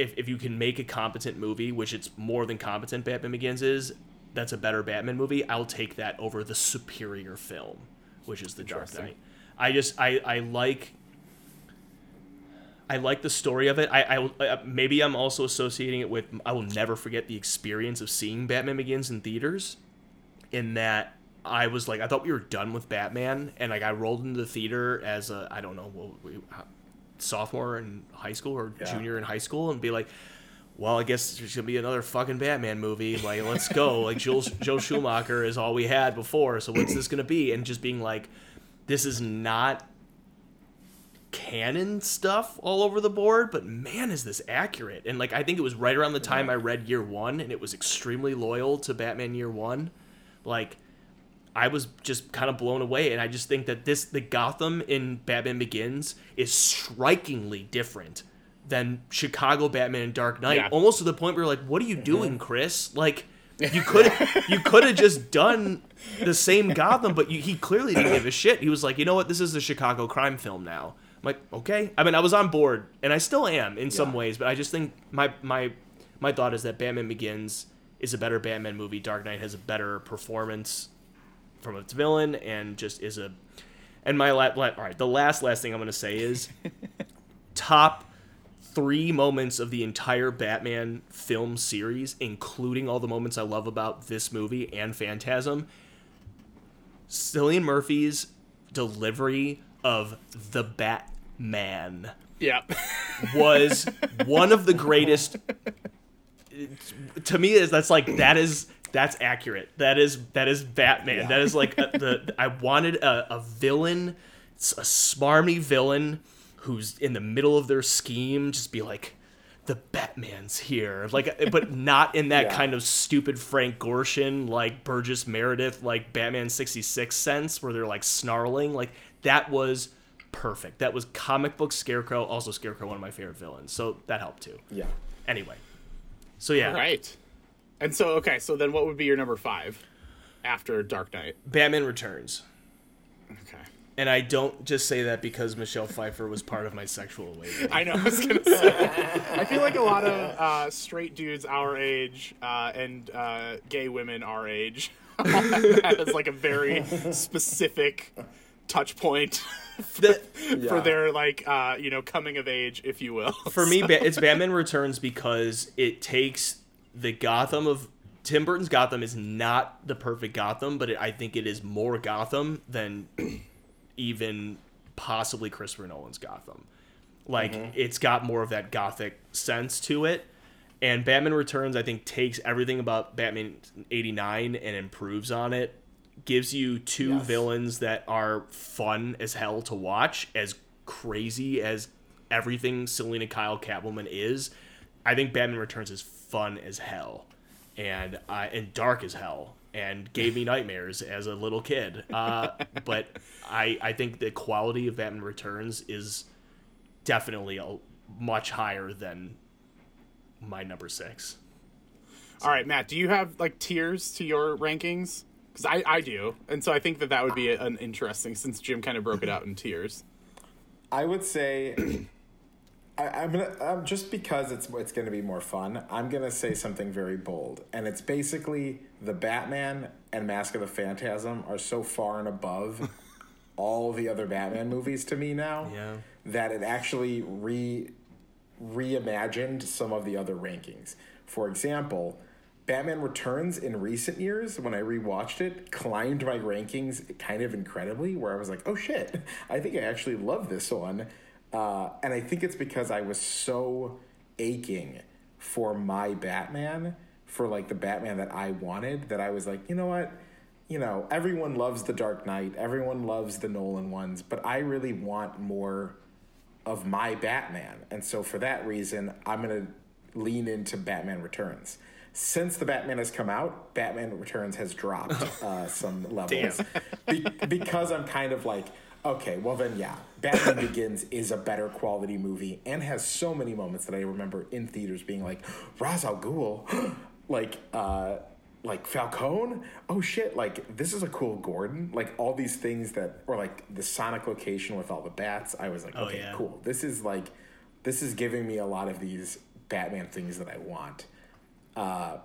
if if you can make a competent movie, which it's more than competent. Batman Begins is that's a better Batman movie. I'll take that over the superior film, which is The Dark Knight. I just I I like. I like the story of it. I, I uh, maybe I'm also associating it with I will never forget the experience of seeing Batman Begins in theaters. In that I was like I thought we were done with Batman, and like I rolled into the theater as a I don't know what we, sophomore in high school or Yeah. junior in high school, and be like, well, I guess there's gonna be another fucking Batman movie. Like, let's go. Like, Joel, Joe Schumacher is all we had before. So what's this gonna be? And just being like, this is not canon stuff all over the board, but man, is this accurate? And like, I think it was right around the time I read Year One, and it was extremely loyal to Batman Year One. Like, I was just kind of blown away, and I just think that this the Gotham in Batman Begins is strikingly different than Chicago Batman and Dark Knight. Yeah. Almost to the point where you're like, "What are you mm-hmm. doing, Chris?" Like, you could you could have just done the same Gotham, but you, he clearly didn't give a shit. He was like, "You know what? This is a Chicago crime film now." I'm like, okay. I mean, I was on board, and I still am in some ways, but I just think my my my thought is that Batman Begins is a better Batman movie. Dark Knight has a better performance from its villain and just is a and my la- la- all right the last last thing i'm going to say is top three moments of the entire batman film series including all the moments i love about this movie and phantasm cillian murphy's delivery of the batman Yeah. was one of the greatest to me is that's like that is that's accurate. That is that is batman. Yeah. that is like a, the i wanted a, a villain a smarmy villain who's in the middle of their scheme just be like the batman's here. Like but not in that Yeah. kind of stupid frank gorshin like burgess meredith like batman 66 sense where they're like snarling. Like that was perfect. That was comic book scarecrow also scarecrow one of my favorite villains. So that helped too. Yeah. anyway. So yeah. Right. And so, okay, so then what would be your number five after Dark Knight? batman returns Okay. and i don't just say that because michelle pfeiffer was part of my sexual awakening I know. I was gonna say. I feel like a lot of uh, straight dudes our age uh, and uh, gay women our age has like a very specific touch point The- for their like uh, you know coming of age, if you will. for me ba- it's batman returns because it takes the gotham of tim burton's gotham is not the perfect gotham but it, i think it is more gotham than even possibly christopher nolan's gotham. Like mm-hmm. it's got more of that gothic sense to it. And batman returns i think takes everything about batman 89 and improves on it. Gives you two Yes. villains that are fun as hell to watch as crazy as everything selina kyle catwoman is i think batman returns is fun as hell and uh, and dark as hell and gave me nightmares as a little kid uh, but I, I think the quality of batman returns is definitely a, much higher than my number six. All right, Matt, do you have like tiers to your rankings? Because I, I do, and so I think that that would be an interesting since Jim kind of broke it out in tiers. I would say, I, I'm gonna um, just because it's it's gonna be more fun. I'm gonna say something very bold, and it's basically the Batman and Mask of the Phantasm are so far and above all the other Batman movies to me now Yeah. that it actually re reimagined some of the other rankings. For example. Batman Returns in recent years, when I rewatched it, climbed my rankings kind of incredibly. Where I was like, "Oh shit, I think I actually love this one," uh, and I think it's because I was so aching for my Batman, for like the Batman that I wanted, that I was like, you know what, you know, everyone loves the Dark Knight, everyone loves the Nolan ones, but I really want more of my Batman. And so for that reason, I'm going to lean into Batman Returns. Since the Batman has come out, Batman Returns has dropped uh, some levels. Be- because I'm kind of like, okay, well then, yeah, Batman Begins is a better quality movie and has so many moments that I remember in theaters being like, Ra's al Ghul, like, uh, like Falcone, oh shit, like this is a cool Gordon, like all these things that, or like the Sonic location with all the bats. I was like, Oh, okay, yeah. cool. This is like this is giving me a lot of these Batman things that I want. Uh,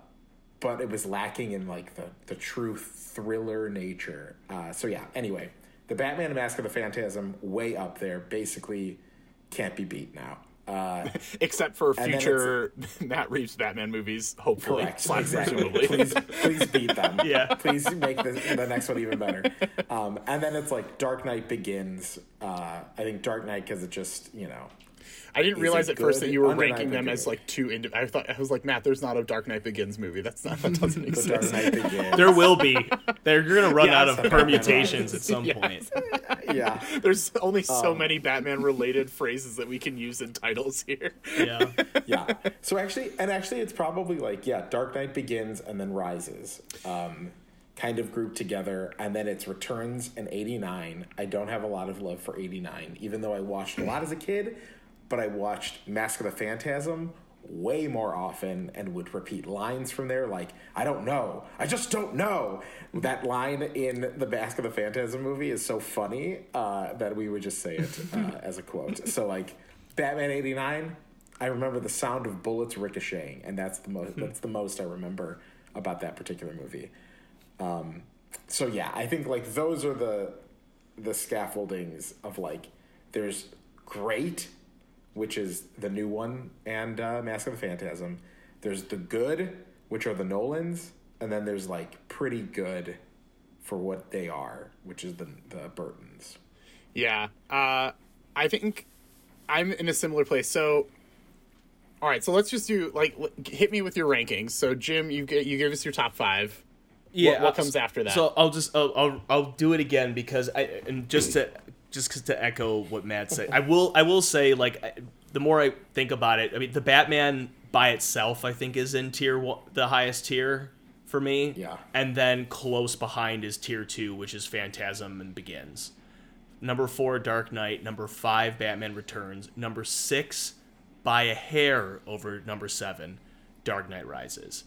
but it was lacking in like the the true thriller nature. Uh, so yeah. Anyway, the Batman Mask of the Phantasm way up there. Basically, can't be beat now. Uh, Except for future Matt Reeves Batman movies, hopefully. correct. Exactly. please, please beat them. Yeah. Please make the, the next one even better. Um, and then it's like Dark Knight Begins. Uh, I think Dark Knight because it just you know I didn't Is realize at first that you were ranking them as like two. Indi- I thought I was like Matt. There's not a Dark Knight Begins movie. That's not that doesn't the Dark exist. Knight Begins. There will be. They're gonna run out of permutations at some Yes. point. yeah. There's only so Um, many Batman related phrases that we can use in titles here. Yeah. yeah. So actually, and actually, it's probably like yeah, Dark Knight Begins and then Rises, um, kind of grouped together, and then it's Returns and '89. I don't have a lot of love for '89, even though I watched a lot as a kid, but I watched Mask of the Phantasm way more often and would repeat lines from there like i don't know. I just don't know. That line in the mask of the phantasm movie is so funny uh, that we would just say it uh, as a quote. So like batman 89 I remember the sound of bullets ricocheting, and that's the most that's the most I remember about that particular movie. Um, so yeah, I think like those are the the scaffoldings of like there's great, which is the new one, and uh, Mask of the Phantasm. There's the good, which are the Nolans, and then there's like pretty good for what they are, which is the the Burtons. Yeah, uh, I think I'm in a similar place. So, all right, so let's just do like hit me with your rankings. So, Jim, you get you give us your top five. Yeah. what comes after that? So I'll just I'll, I'll I'll do it again because I and just to just 'cause to echo what Matt said, I will I will say like I- the more I think about it, I mean the Batman by itself I think is in tier one, the highest tier for me. Yeah. And then close behind is tier two, which is Phantasm and Begins. Number four, Dark Knight. Number five, Batman Returns. Number six, by a hair over number seven, Dark Knight Rises.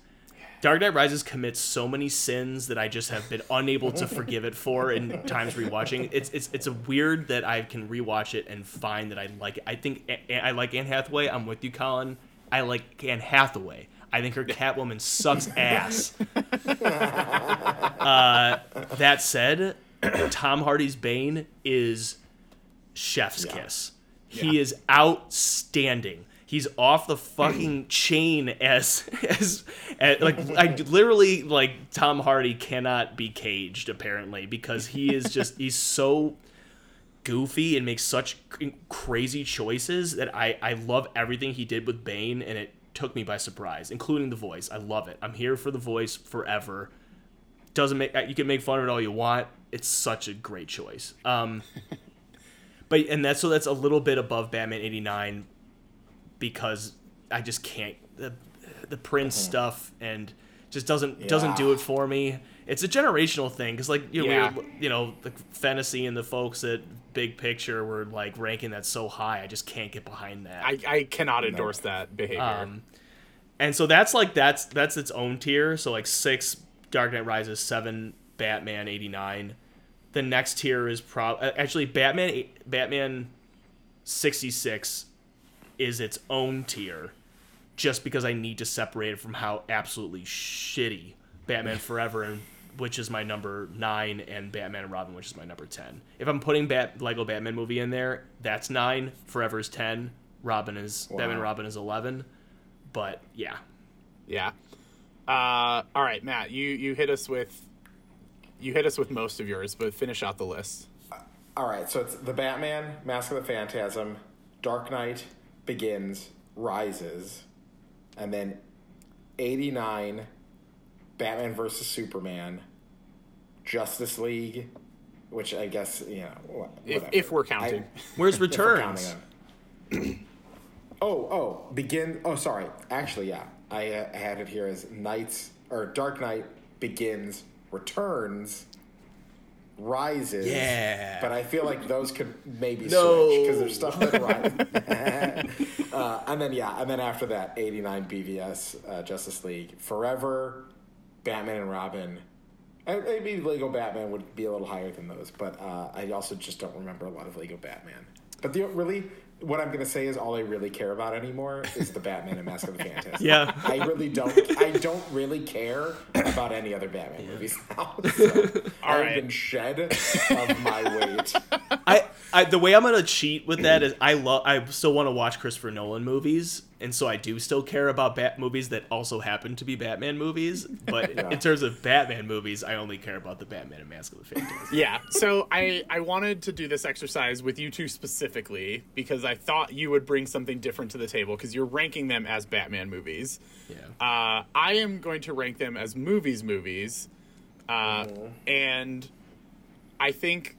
Dark Knight Rises commits so many sins that I just have been unable to forgive it for in times rewatching. It's it's it's a weird that I can rewatch it and find that I like it. I think I like Anne Hathaway. I'm with you, Colin. I like Anne Hathaway. I think her Catwoman sucks ass. uh, that said, Tom Hardy's Bane is chef's kiss. He is outstanding. He's off the fucking chain as, as as like I literally like Tom Hardy cannot be caged apparently because he is just he's so goofy and makes such crazy choices that I I love everything he did with Bane and it took me by surprise, including the voice. I love it. I'm here for the voice forever. Doesn't make you can make fun of it all you want. It's such a great choice. Um, but and that's so that's a little bit above Batman '89 because I just can't the the Prince stuff and just doesn't doesn't do it for me. It's a generational thing because like you know, Yeah. we were, you know the fantasy and the folks at Big Picture were like ranking that so high. I just can't get behind that. I, I cannot endorse that behavior. Um, and so that's like that's that's its own tier. So like six Dark Knight Rises, seven Batman eighty nine. The next tier is prob actually Batman Batman sixty six is its own tier, just because I need to separate it from how absolutely shitty Batman Forever and which is my number nine, and Batman and Robin, which is my number ten. If I'm putting Bat Lego Batman movie in there, that's nine. Forever is ten. Robin is Batman and Robin is eleven. But yeah, yeah. Uh, all right, Matt, you you hit us with you hit us with most of yours, but finish out the list. All right, so it's the Batman, Mask of the Phantasm, Dark Knight Begins, Rises, and then 89, Batman versus Superman, Justice League, which I guess, you know, If, if we're counting. I- where's returns? counting oh, oh, begin. Oh, sorry. Actually, yeah, I, uh, had it here as Knights or Dark Knight begins, returns, rises. Yeah. But I feel like those could maybe No. switch because there's stuff that rises. uh, and then yeah, and then after that, 89 BVS uh, Justice League, Forever, Batman and Robin. Uh, Maybe Lego Batman would be a little higher than those, but uh, I also just don't remember a lot of Lego Batman. But the really what I'm gonna say is all I really care about anymore is the Batman and Mask of the Phantasm. Yeah. I really don't. I don't really care about any other Batman movies now. So I've right. been shed of my weight. I, I the way I'm gonna cheat with that is I love I still want to watch Christopher Nolan movies, and so I do still care about Bat movies that also happen to be Batman movies. But Yeah. in terms of Batman movies, I only care about the Batman and Mask of the Phantasm. Yeah. So I I wanted to do this exercise with you two specifically because I thought you would bring something different to the table because you're ranking them as Batman movies. Yeah. Uh, I am going to rank them as movies movies, uh, and I think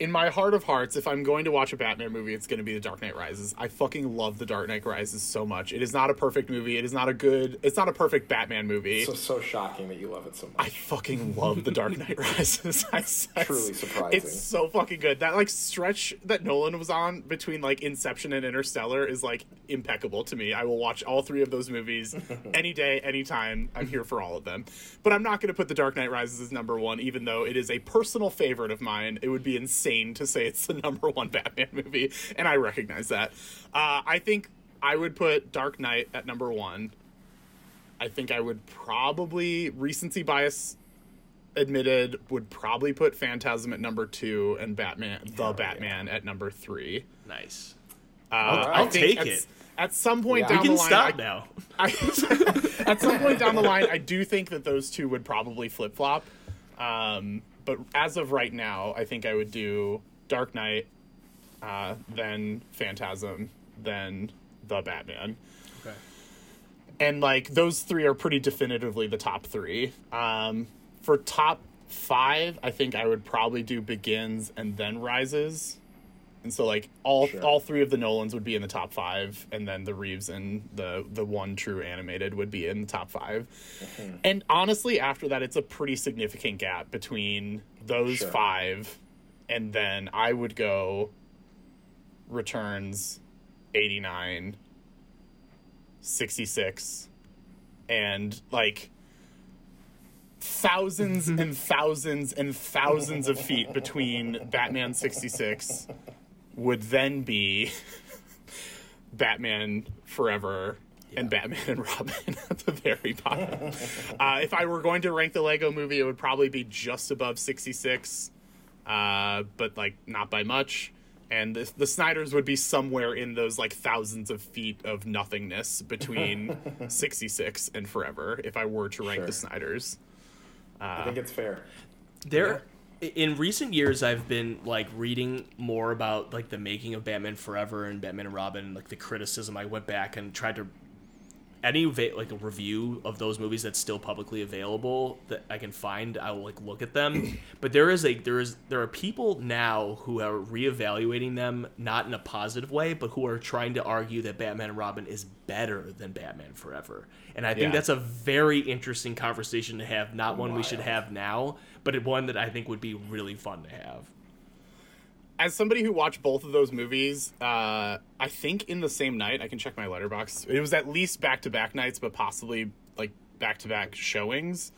in my heart of hearts, if I'm going to watch a Batman movie, it's going to be The Dark Knight Rises. I fucking love The Dark Knight Rises so much. It is not a perfect movie. It is not a good. It's not a perfect Batman movie. So so shocking that you love it so much. I fucking love The Dark Knight Rises. I, Truly surprising. It's so fucking good. That like stretch that Nolan was on between like Inception and Interstellar is like impeccable to me. I will watch all three of those movies any day, anytime. I'm here for all of them. But I'm not going to put The Dark Knight Rises as number one, even though it is a personal favorite of mine. It would be insane to say it's the number one Batman movie, and I recognize that. Uh, I think I would put Dark Knight at number one. I think I would probably recency bias admitted would probably put Phantasm at number two and Batman the Batman at number three. Nice. Uh, I'll I think take at, it. At some point Yeah. down can the line, stop I- now. I, at some point down the line, I do think that those two would probably flip flop. Um, but as of right now, I think I would do Dark Knight, uh, then Phantasm, then the Batman. Okay. And like those three are pretty definitively the top three. Um, for top five, I think I would probably do Begins and then Rises. And so like all Sure. all three of the Nolans would be in the top five, and then the Reeves and the the one true animated would be in the top 5 mm-hmm. And honestly, after that, it's a pretty significant gap between those Sure. five, and then I would go Returns, eighty nine, 66 and like thousands and thousands and thousands of feet between Batman 66 would then be Batman Forever and Batman and Robin at the very bottom. uh, if I were going to rank the Lego movie, it would probably be just above 66, uh, but like not by much. And the, the Snyders would be somewhere in those like thousands of feet of nothingness between 66 and Forever if I were to rank Sure. the Snyders. I think it's fair. There, in recent years, I've been like reading more about like the making of Batman Forever and Batman and Robin, and, like the criticism. I went back and tried to any like a review of those movies that's still publicly available that I can find. I will like look at them. But there is a there is there are people now who are reevaluating them not in a positive way, but who are trying to argue that Batman and Robin is better than Batman Forever. And I think Yeah. that's a very interesting conversation to have. Not one we should have now, but one that I think would be really fun to have. As somebody who watched both of those movies, uh, I think in the same night, I can check my Letterboxd. It was at least back to back nights, but possibly like back to back showings.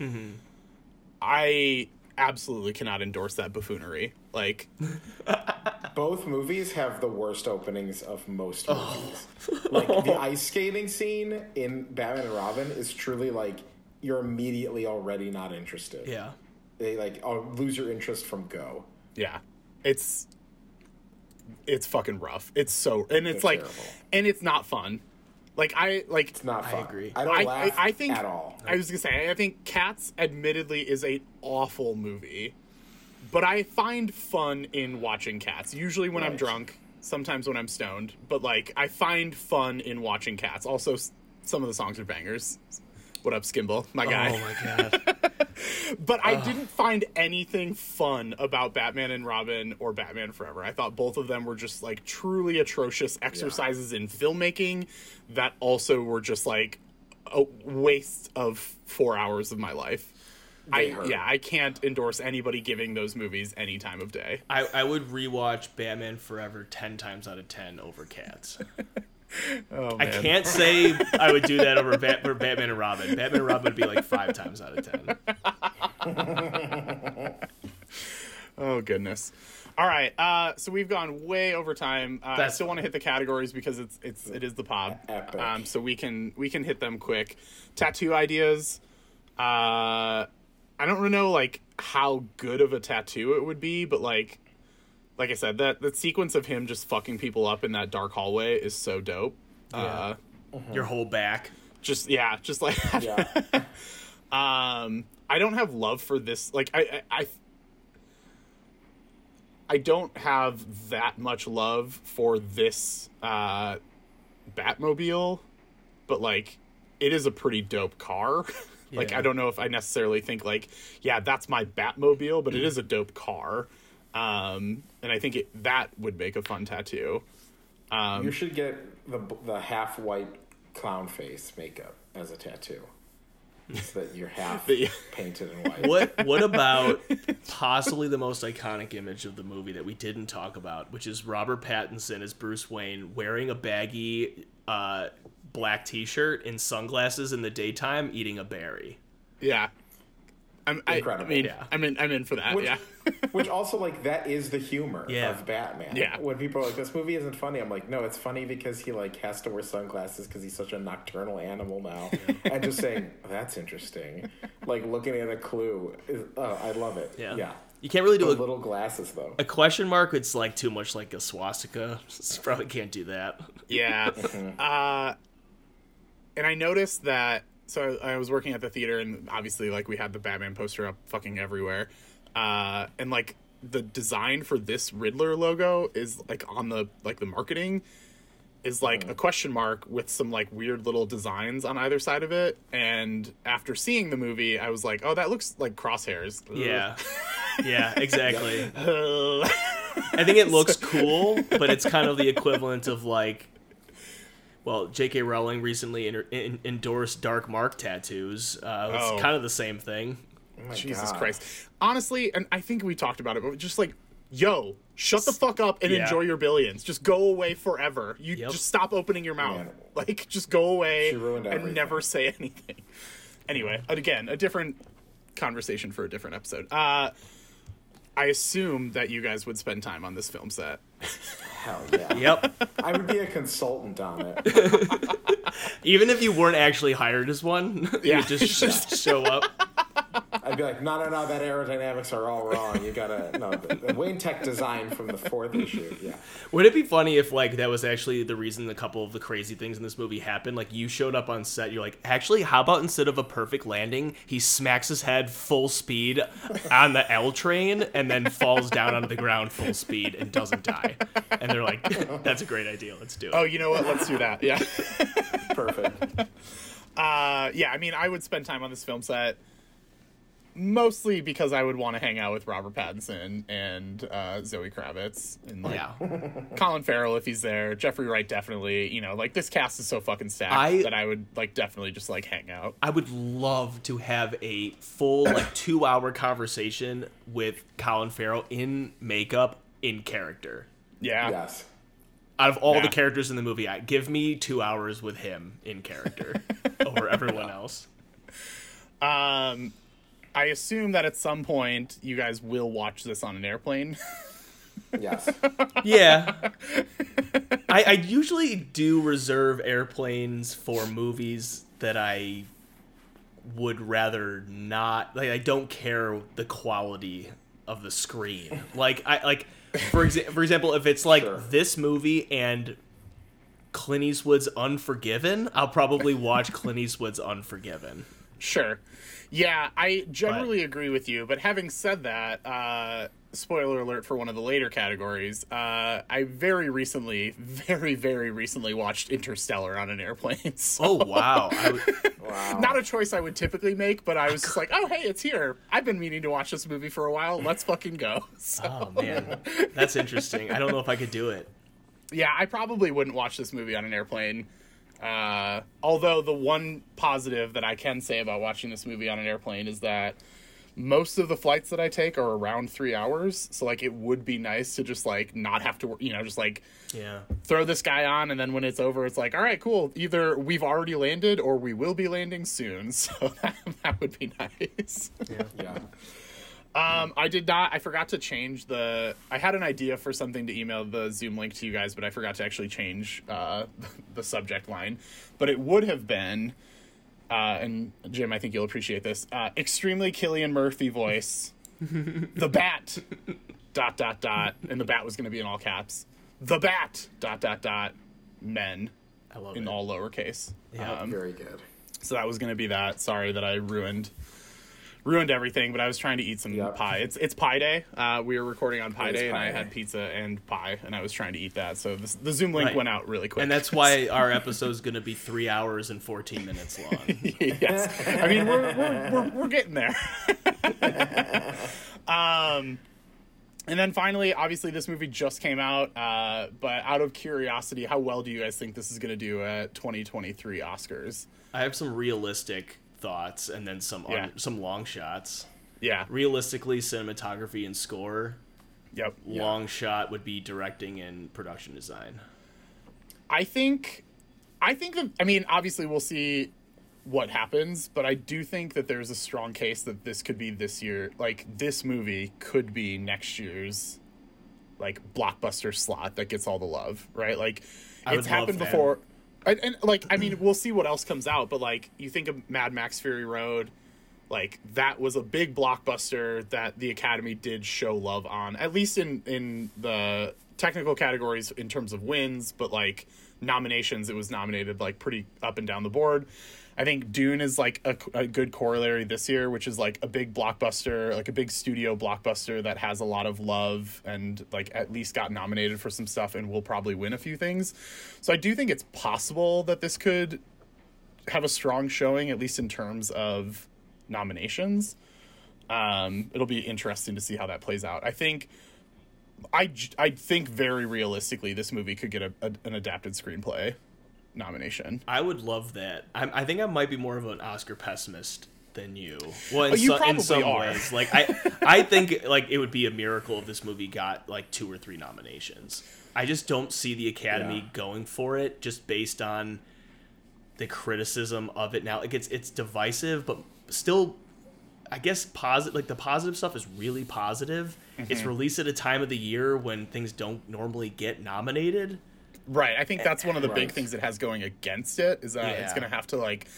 I absolutely cannot endorse that buffoonery. Like, Both movies have the worst openings of most movies. Like the ice skating scene in Batman and Robin is truly like you're immediately already not interested. Yeah. They like oh, lose your interest from go. yeah, it's it's fucking rough. It's so, and it's It's like, terrible. and it's not fun. Like I like It's not I fun. agree. I don't I, laugh I, I think at all. I was gonna say I think Cats admittedly is a awful movie, but I find fun in watching Cats. Usually when I'm drunk, sometimes when I'm stoned, but like I find fun in watching Cats. Also, some of the songs are bangers. What up, Skimble, my guy? Oh my god. But I didn't find anything fun about Batman and Robin or Batman Forever. I thought both of them were just like truly atrocious exercises in filmmaking that also were just like a waste of four hours of my life. I, hurt. yeah, I can't endorse anybody giving those movies any time of day. I, I would rewatch Batman Forever ten times out of ten over Cats. Oh, I can't say I would do that over, Bat, over Batman and Robin. Batman and Robin would be like five times out of ten. Oh goodness. All right. Uh, so we've gone way over time. Uh, I still want to hit the categories because it's it's it is the pod. Um, so we can we can hit them quick. Tattoo ideas. Uh, I don't really know like how good of a tattoo it would be, but like like I said, that that sequence of him just fucking people up in that dark hallway is so dope. Uh, Your whole back. just yeah, just like Yeah. um i don't have love for this like i i i, I don't have that much love for this uh batmobile but like it is a pretty dope car like Yeah. i don't know if i necessarily think like yeah that's my batmobile but it is a dope car um and i think it, that would make a fun tattoo um you should get the the half white clown face makeup as a tattoo. So that you're half Yeah. painted in white. What what about possibly the most iconic image of the movie that we didn't talk about, which is Robert Pattinson as Bruce Wayne wearing a baggy uh, black T-shirt and sunglasses in the daytime, eating a berry. yeah I'm, I, I mean, Yeah. I'm in. I'm in for that. Which, yeah. which also like that is the humor Yeah. of Batman. Yeah. When people are like, "This movie isn't funny," I'm like, "No, it's funny because he like has to wear sunglasses because he's such a nocturnal animal now." and just saying that's interesting, like looking at a clue. Is, oh, I love it. Yeah. Yeah. You can't really do The a, little glasses though. a question mark. It's like too much like a swastika. So probably can't do that. Yeah. uh, and I noticed that. So I, was working at the theater, and obviously, like we had the Batman poster up fucking everywhere, uh, and like the design for this Riddler logo is like on the like the marketing is like a question mark with some like weird little designs on either side of it. And after seeing the movie, I was like, oh, that looks like crosshairs. Yeah. Yeah, exactly. I think it looks cool, but it's kind of the equivalent of like, well, J.K. Rowling recently en- en- endorsed dark mark tattoos. Uh, it's Oh. kind of the same thing. Oh Jesus God. Christ. Honestly, and I think we talked about it, but just like, yo, shut the fuck up and Yeah. enjoy your billions. Just go away forever. You Yep. just stop opening your mouth. Man. Like, just go away and everything. never say anything. Anyway, again, a different conversation for a different episode. Uh, I assume that you guys would spend time on this film set. Hell yeah. Yep. I would be a consultant on it. Even if you weren't actually hired as one, Yeah. you just sh- show up. I'd be like, no, no, no, that aerodynamics are all wrong. You gotta no the, the Wayne Tech design from the fourth issue. Yeah. Would it be funny if like that was actually the reason a couple of the crazy things in this movie happened? Like you showed up on set, you're like, actually, how about instead of a perfect landing, he smacks his head full speed on the L train and then falls down onto the ground full speed and doesn't die. And they're like, that's a great idea. Let's do it. Oh, you know what? Let's do that. Yeah. Perfect. Uh, yeah, I mean, I would spend time on this film set mostly because I would want to hang out with Robert Pattinson and uh, Zoe Kravitz and like yeah. Colin Farrell if he's there, Jeffrey Wright definitely. You know, like this cast is so fucking stacked I- that I would like definitely just like hang out. I would love to have a full like two hour conversation with Colin Farrell in makeup in character. Yeah, Yes. Out of all Yeah. the characters in the movie, I give me two hours with him in character over everyone else. Um, I assume that at some point you guys will watch this on an airplane. Yes. Yeah. I, I usually do reserve airplanes for movies that I would rather not like I don't care the quality of the screen. Like I like for exa- for example if it's like Sure. this movie and Clint Eastwood's Unforgiven, I'll probably watch Clint Eastwood's Unforgiven. Sure. Yeah, I generally agree with you. But having said that, uh, spoiler alert for one of the later categories, uh, I very recently, very, very recently watched Interstellar on an airplane. So Oh wow. I would, Wow. not a choice I would typically make, but I was just like, oh, hey, it's here. I've been meaning to watch this movie for a while. Let's fucking go. So, oh man. That's interesting. I don't know if I could do it. yeah, I probably wouldn't watch this movie on an airplane. Uh, although the one positive that I can say about watching this movie on an airplane is that most of the flights that I take are around three hours. So like, it would be nice to just like not have to, you know, just like Yeah. throw this guy on, and then when it's over, it's like, all right, cool. Either we've already landed or we will be landing soon. So that, that would be nice. Yeah. Um, I did not. I forgot to change the. I had an idea for something to email the Zoom link to you guys, but I forgot to actually change uh, the subject line. But it would have been, uh, and Jim, I think you'll appreciate this. Uh, extremely Cillian Murphy voice, the Bat, dot dot dot, and the Bat was going to be in all caps. The Bat, dot dot dot, men, I love in it. all lowercase. Yeah. Um, Very good. so that was going to be that. Sorry that I ruined ruined everything, but I was trying to eat some Yep. pie. It's it's Pie Day. Uh, we were recording on Pie It is Day, and I Day. had pizza and pie, and I was trying to eat that. So this, the Zoom link Right. went out really quick, and that's why our episode is going to be three hours and 14 minutes long. yes. I mean, we're we're, we're, we're getting there. um, and then finally, obviously, this movie just came out. Uh, but out of curiosity, how well do you guys think this is going to do at 2023 Oscars? I have some realistic thoughts and then some Yeah. some long shots. Yeah. Realistically, cinematography and score. Yep. Long shot would be directing and production design. I think, I think that I mean, obviously, we'll see what happens, but I do think that there's a strong case that this could be this year. Like this movie could be next year's like blockbuster slot that gets all the love, right? Like I it's happened that. And, and like I mean, we'll see what else comes out, but like you think of Mad Max Fury Road, like that was a big blockbuster that the Academy did show love on, at least in in the technical categories in terms of wins, but like nominations, it was nominated like pretty up and down the board. I think Dune is like a, a good corollary this year, which is like a big blockbuster, like a big studio blockbuster that has a lot of love and like at least got nominated for some stuff and will probably win a few things. So I do think it's possible that this could have a strong showing, at least in terms of nominations. Um, it'll be interesting to see how that plays out. I think, I, I think very realistically, this movie could get a, a, an adapted screenplay nomination. I would love that. I, I think I might be more of an Oscar pessimist than you. Well, in, Oh, you so- in some are. ways, like I, I think like it would be a miracle if this movie got like two or three nominations. I just don't see the Academy Yeah. going for it, just based on the criticism of it now. Like it's it's divisive, but still, I guess positive. Like the positive stuff is really positive. Mm-hmm. It's released at a time of the year when things don't normally get nominated. Right. I think that's one of the big things it has going against it is that it's going to have to like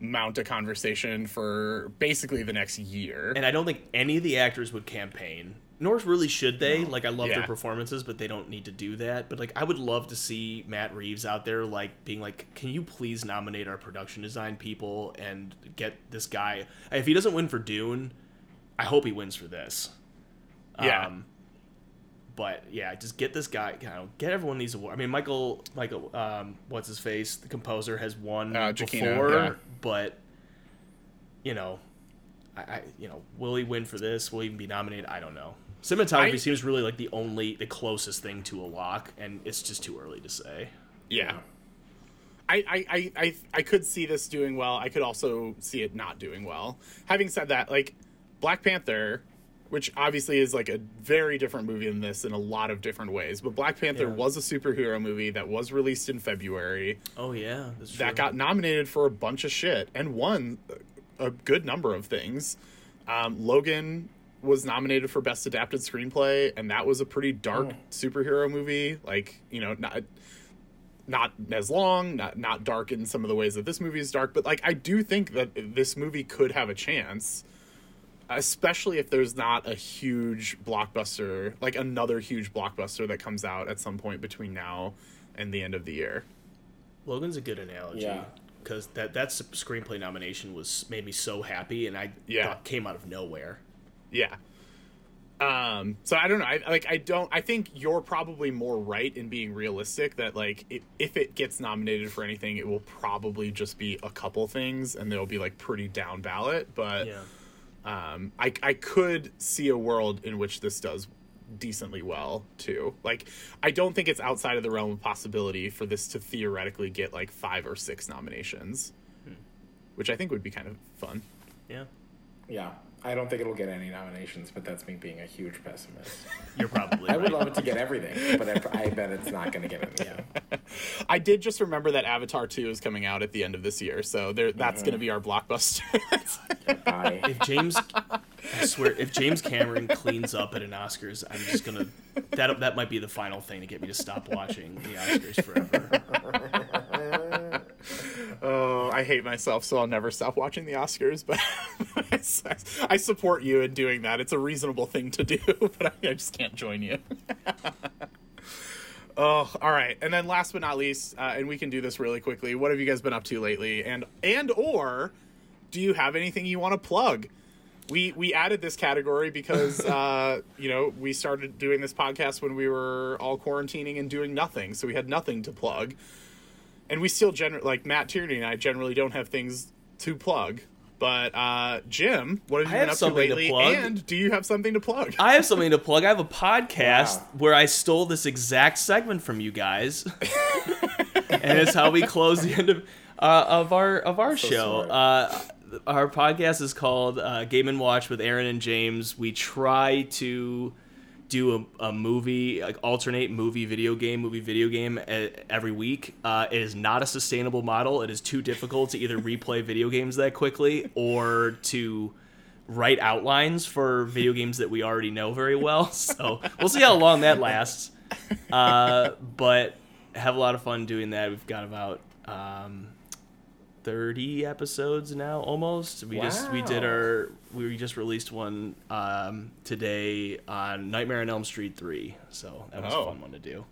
mount a conversation for basically the next year. and I don't think any of the actors would campaign. Nor really should they. Like I love Yeah. their performances, but they don't need to do that. But like I would love to see Matt Reeves out there like being like, "Can you please nominate our production design people and get this guy? If he doesn't win for Dune, I hope he wins for this." Yeah. Um, but yeah, just get this guy. You know, get everyone these awards. I mean, Michael, Michael, um, what's his face? The composer has won Uh, Giacchino, before, yeah. but you know, I, I, you know, will he win for this? Will he even be nominated? I don't know. Cinematography I- seems really like the only, the closest thing to a lock, and it's just too early to say. yeah. I, I, I, I, I could see this doing well. I could also see it not doing well. Having said that, like Black Panther, which obviously is like a very different movie than this in a lot of different ways, but Black Panther Yeah. was a superhero movie that was released in February. Oh yeah, that got nominated for a bunch of shit and won a good number of things. Um, Logan was nominated for best adapted screenplay, and that was a pretty dark superhero movie. Like you know, not not as long, not not dark in some of the ways that this movie is dark, but like I do think that this movie could have a chance. Especially if there's not a huge blockbuster, like another huge blockbuster that comes out at some point between now and the end of the year. Logan's a good analogy. Yeah. Because that that screenplay nomination was made me so happy, and I Yeah. thought came out of nowhere. Yeah. Um, so I don't know. I like I don't I think you're probably more right in being realistic that like it, if it gets nominated for anything, it will probably just be a couple things and they'll be like pretty down ballot, but Yeah. Um I I could see a world in which this does decently well too. Like I don't think it's outside of the realm of possibility for this to theoretically get like 5 or 6 nominations. Which I think would be kind of fun. Yeah. Yeah. I don't think it'll get any nominations, but that's me being a huge pessimist. You're probably I right. would love it to get everything, but I, I bet it's not going to get anything. I did just remember that Avatar 2 is coming out at the end of this year, so there that's going to be our blockbuster. If James I swear, if James Cameron cleans up at an Oscars, I'm just gonna that that might be the final thing to get me to stop watching the Oscars forever. Oh, I hate myself, so I'll never stop watching the Oscars. But I, support you in doing that. It's a reasonable thing to do, but I, I just can't join you. oh, all right. And then last but not least, uh, and we can do this really quickly. What have you guys been up to lately? And and or do you have anything you want to plug? We we added this category because uh, you know we started doing this podcast when we were all quarantining and doing nothing, so we had nothing to plug and we still generally like Matt Tierney and I generally don't have things to plug. But uh, Jim, what have you I been have up to something to lately? plug. And do you have something to plug? I have something to plug. I have a podcast Wow. where I stole this exact segment from you guys, and it's how we close the end of uh, of our of our show. Uh, our podcast is called uh, Game and Watch with Aaron and James. We try to do a, a movie, like alternate movie, video game, movie, video game every week. Uh, it is not a sustainable model. It is too difficult to either replay video games that quickly or to write outlines for video games that we already know very well. So we'll see how long that lasts. Uh, but have a lot of fun doing that. We've got about um, 30 episodes now almost. We just we did our we just released one um, today on Nightmare on Elm Street 3. So that was Oh. a fun one to do.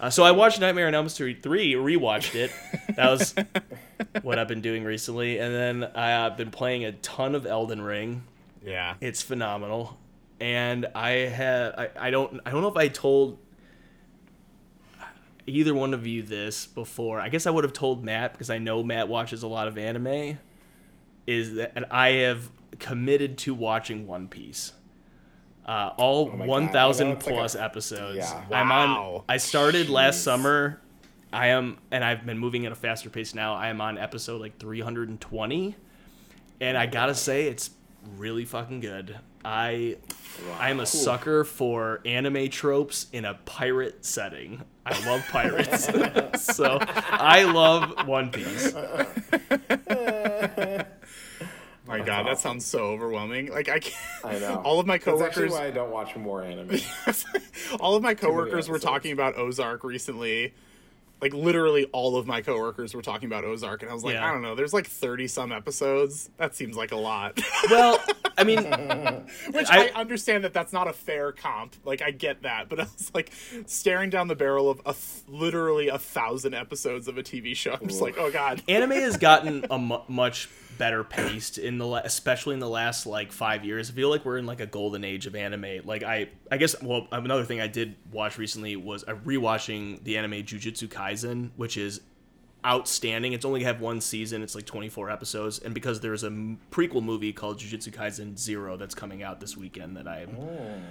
Uh, so I watched Nightmare on Elm Street 3, rewatched it. That was what I've been doing recently. And then I've been playing a ton of Elden Ring. yeah. It's phenomenal. And I have I, I don't I don't know if I told either one of you this before. I guess I would have told Matt because I know Matt watches a lot of anime. Is that and I have committed to watching One Piece. Uh, all Oh my God. one I know thousand it's like plus a- episodes. yeah. I'm Wow. on. I started last summer. I am, and I've been moving at a faster pace now. I am on episode like 320, and I gotta say it's really fucking good. I I am a sucker for anime tropes in a pirate setting. I love pirates, so I love One Piece. My God, that sounds so overwhelming. Like I can't. I know. All of my coworkers. That's coworkers, why I don't watch more anime. all of my coworkers were talking about Ozark recently. Like literally, all of my coworkers were talking about Ozark, and I was like, Yeah. I don't know. There's like thirty some episodes. That seems like a lot. Well, I mean, Which I, I- understand that that's not a fair comp. Like I get that, but I was like staring down the barrel of a th- literally a thousand episodes of a TV show. I'm just like, oh god. anime has gotten a much better paced in the la- especially in the last like five years. I feel like we're in like a golden age of anime. Like I, I guess well, another thing I did watch recently was I rewatching the anime Jujutsu Kaisen, which is outstanding. It's only have one season. It's like 24 episodes, and because there's a m- prequel movie called Jujutsu Kaisen Zero that's coming out this weekend that I'm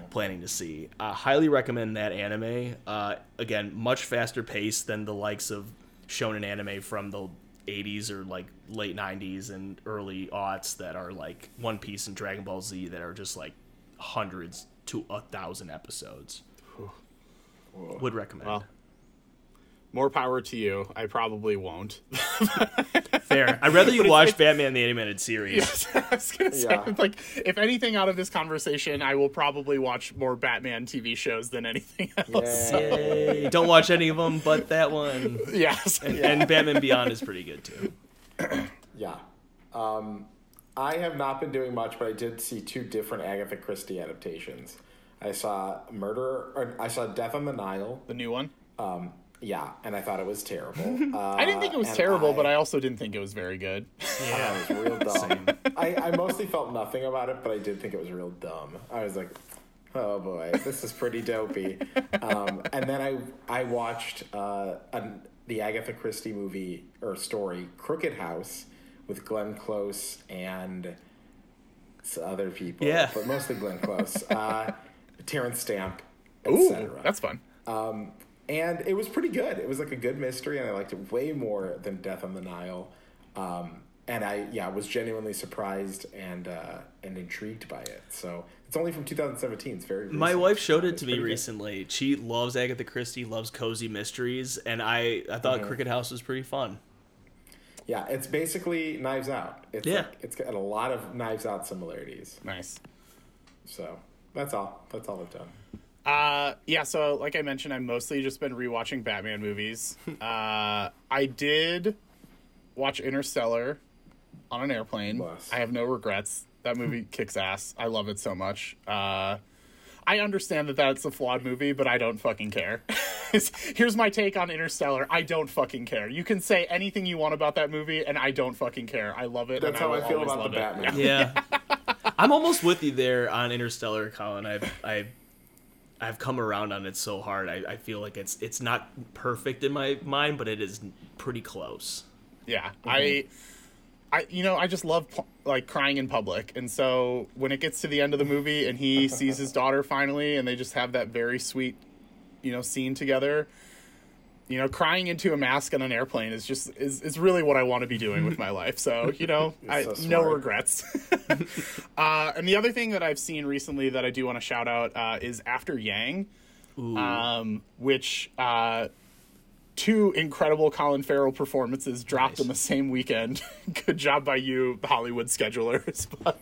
planning to see. I highly recommend that anime. Uh, again, much faster pace than the likes of shonen anime from the 80s or like late 90s and early aughts that are like One Piece and Dragon Ball Z that are just like hundreds to a thousand episodes. Would recommend. More power to you. I probably won't. Fair. I'd rather you watch Batman the animated series. I was gonna say, Yeah. like, if anything out of this conversation, I will probably watch more Batman TV shows than anything else. Yay. Don't watch any of them but that one. Yes. And Batman Beyond is pretty good too. Yeah. Um, I have not been doing much, but I did see two different Agatha Christie adaptations. I saw Murder, or I saw Death on the Nile. the new one. Um, yeah, and I thought it was terrible. Uh, I didn't think it was and terrible, but I also didn't think it was very good. Yeah. it was real dumb. I, I mostly felt nothing about it, but I did think it was real dumb. I was like, oh boy, this is pretty dopey. Um, and then I I watched uh, an, the Agatha Christie movie or story, Crooked House, with Glenn Close and s- other people. Yeah. But mostly Glenn Close. uh, Terence Stamp, Ooh, etc. that's fun. Um, and it was pretty good. It was like a good mystery, and I liked it way more than Death on the Nile. Um, and I, yeah, was genuinely surprised and uh, and intrigued by it. So it's only from 2017. It's very. Recent. My wife showed it to me pretty good. recently. She loves Agatha Christie, loves cozy mysteries, and I, I thought Crooked House was pretty fun. Yeah, it's basically Knives Out. It's Yeah. like, it's got a lot of Knives Out similarities. Nice. So that's all. That's all I've done. Uh, yeah. So, like I mentioned, I've mostly just been rewatching Batman movies. uh, I did watch Interstellar on an airplane. Bless. I have no regrets. That movie kicks ass. I love it so much. Uh, I understand that that's a flawed movie, but I don't fucking care. Here's my take on Interstellar. I don't fucking care. You can say anything you want about that movie, and I don't fucking care. I love it. That's and how will I feel about the it. Batman. Yeah. I'm almost with you there on Interstellar, Colin. I've I've I've come around on it so hard. I, I feel like it's it's not perfect in my mind, but it is pretty close. Yeah, I, mm-hmm. I, you know, I just love like crying in public, and so when it gets to the end of the movie and he sees his daughter finally, and they just have that very sweet, you know, scene together. You know, crying into a mask on an airplane is just is, is really what I want to be doing with my life. So you know, I so no regrets. uh, and the other thing that I've seen recently that I do want to shout out uh, is After Yang, um, which uh, two incredible Colin Farrell performances dropped Nice. on the same weekend. Good job by you, Hollywood schedulers. but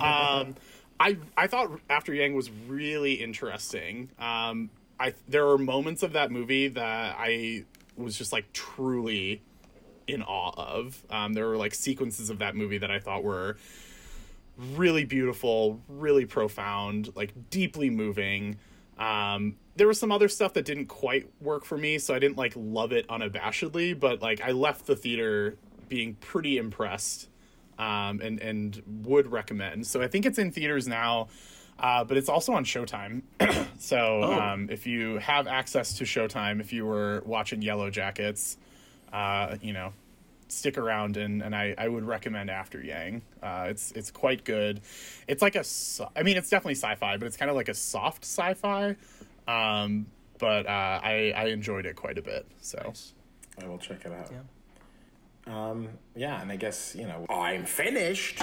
um, I I thought After Yang was really interesting. Um, I there are moments of that movie that I was just like truly in awe of. Um, there were like sequences of that movie that I thought were really beautiful, really profound, like deeply moving. Um, there was some other stuff that didn't quite work for me, so I didn't like love it unabashedly, but like I left the theater being pretty impressed um, and and would recommend. So I think it's in theaters now, uh, but it's also on Showtime. so um, if you have access to Showtime, if you were watching Yellow Jackets, uh, you know, stick around and, and I, I would recommend After Yang. Uh, it's it's quite good. It's like a I mean it's definitely sci-fi, but it's kind of like a soft sci-fi. Um, but uh, I I enjoyed it quite a bit. So I will check it out. Yeah. Um, yeah, and I guess you know I'm finished.